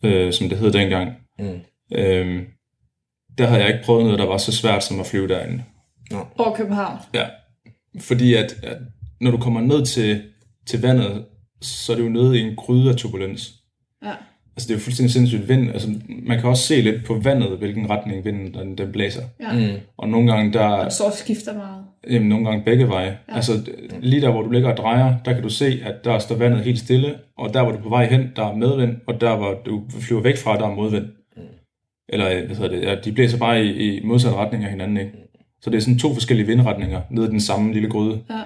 øh, som det hed dengang, Mm. øhm, der havde jeg ikke prøvet noget, der var så svært som at flyve derinde. Over København. Ja, fordi at, at når du kommer ned til, til vandet, så er det jo nede i en gryde af turbulens. Ja. Altså det er jo fuldstændig sindssygt vind. Altså, man kan også se lidt på vandet, hvilken retning vinden den, den blæser. Ja. Mm. Og nogle gange, der, Og så skifter meget. Jamen, nogle gange begge veje. Ja. Altså lige der, hvor du ligger og drejer, der kan du se, at der står vandet helt stille. Og der, hvor du er på vej hen, der er medvind. Og der, hvor du flyver væk fra, der er modvind. Eller hvad hedder det? Ja, de blæser bare i, i modsatte retning af hinanden, ikke? Så det er sådan to forskellige vindretninger ned i den samme lille gryde. Ja.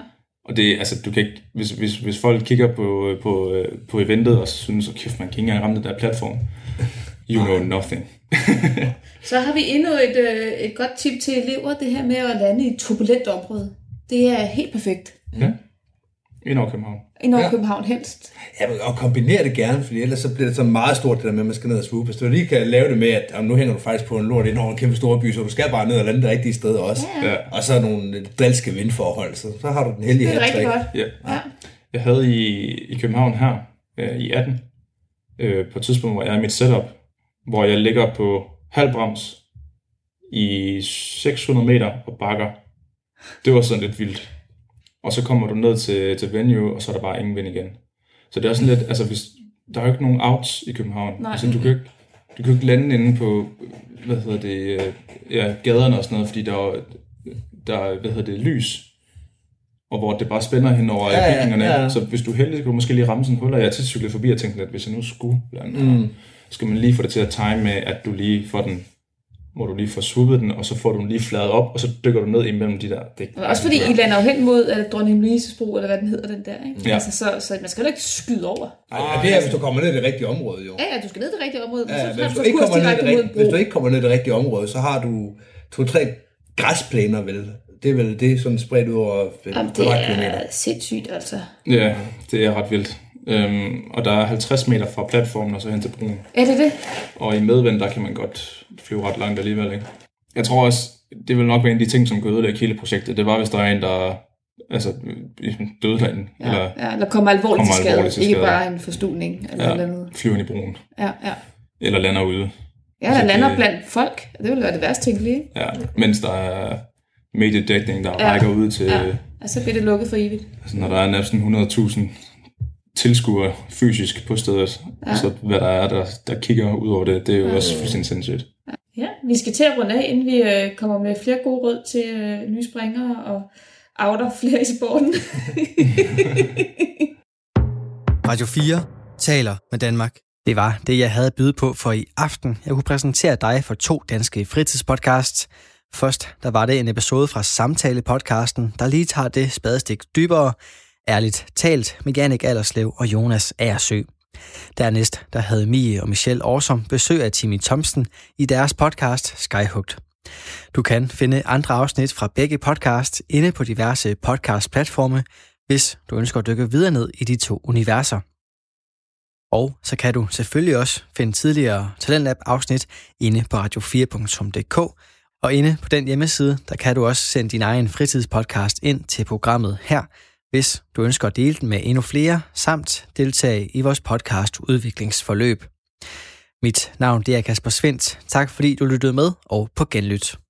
Og det, altså, du kan ikke, hvis, hvis, hvis folk kigger på, på, øh, på eventet og synes, at kæft, man kan ikke engang ramme den der platform. <laughs> You know nothing. <laughs> Så har vi endnu et, øh, et godt tip til elever, det her med at lande i et turbulent område. Det er helt perfekt. Ja. Ind over København. I Nord Ja. København helst. Ja, men- og kombinere det gerne, fordi ellers så bliver det så meget stort, det der med, at man skal ned og swoop. Hvis du lige kan lave det med, at jamen, nu hænger du faktisk på en lort ind over en kæmpe store by, så du skal bare ned og lande det rigtige sted også. Ja. Og så nogle lidt drilske vindforhold, så, så har du den heldige Det er rigtig godt. Ja. Ja. Jeg havde i, i København her, øh, i 18, øh, på et tidspunkt, hvor jeg er i mit setup, hvor jeg ligger på halv brems i 600 meter og bakker. Det var sådan lidt vildt. Og så kommer du ned til, til venue, og så er der bare ingen vind igen. Så det er sådan lidt, altså hvis, der er jo ikke nogen outs i København. Nej. Altså, du kan jo ikke, du kan ikke lande inde på, hvad hedder det, øh, ja, gaderne og sådan noget, fordi der er, der er, hvad hedder det, lys. Og hvor det bare spænder hen over Ja, ja, ja, bygningerne. ja. Så hvis du er heldig, kan du måske lige ramme sådan en hul, og jeg er tit cyklet forbi og tænkt, at hvis jeg nu skulle lande, mm. Så skal man lige få det til at time med, at du lige får den, hvor du lige får swoopet den, og så får du den lige fladet op, og så dykker du ned imellem de der. Det, Og Også fordi I lander jo hen mod uh, Dronning Louise's bro, eller hvad den hedder, den der. Ikke? Ja. Altså, så, så man skal jo ikke skyde over. Ej, ja, det er, hvis du kommer ned i det rigtige område, jo. Ja, ja, du skal ned til det rigtige område, Ja, så men hvis du du, ikke kommer ned i det rigtige, hvis du ikke kommer ned i det rigtige område, så har du to-tre græsplæner, vel? Det er vel det, sådan spredt ud over Jamen, det kvadratkilometer. er sindssygt, altså. Ja, det er ret vildt. Øhm, og der er 50 meter fra platformen og så hen til broen. Er det det? Og i medvind, der kan man godt flyve ret langt alligevel, ikke? Jeg tror også, det vil nok være en af de ting, som kan ødelægge hele projektet. Det var, hvis der er en, der altså, døde derinde, Ja, eller ja, eller kommer alvorligt Kommer til skade. alvorligt til Ikke skade. bare en forstuning eller ja. eller andet. flyver i broen, Ja, ja. eller lander ude. Ja, der Altså, lander det- blandt folk. Det ville være det værste tænkelige. ikke? Ja, mens der er mediedækning, der Ja. rækker ud til, Ja. Og så bliver det lukket for evigt. altså, når der er næsten 100.000 tilskuere fysisk på stedet, ja. så hvad der er, der, der kigger ud over det, det er jo også fuldstændig sindssygt. Ja, vi skal til at runde af, inden vi øh, kommer med flere gode råd til øh, nye springere og outer flere i sporten. <laughs> Radio 4 taler med Danmark. Det var det, jeg havde at byde på for i aften. Jeg kunne præsentere dig for to danske fritidspodcasts. Først der var det en episode fra Samtale-podcasten, der lige tager det spadestik dybere. Ærligt talt med Jannik Allerslev og Jonas Aersø. Dernæst der havde Mie og Michelle Årsom besøg af Timmy Thompson i deres podcast Skyhugt. Du kan finde andre afsnit fra begge podcasts inde på diverse podcast-platforme, hvis du ønsker at dykke videre ned i de to universer. Og så kan du selvfølgelig også finde tidligere Talentlab-afsnit inde på radio4.dk, og inde på den hjemmeside, der kan du også sende din egen fritidspodcast ind til programmet her, hvis du ønsker at dele den med endnu flere, samt deltage i vores podcast udviklingsforløb. Mit navn det er Kasper Svendt. Tak fordi du lyttede med, og på genlyt.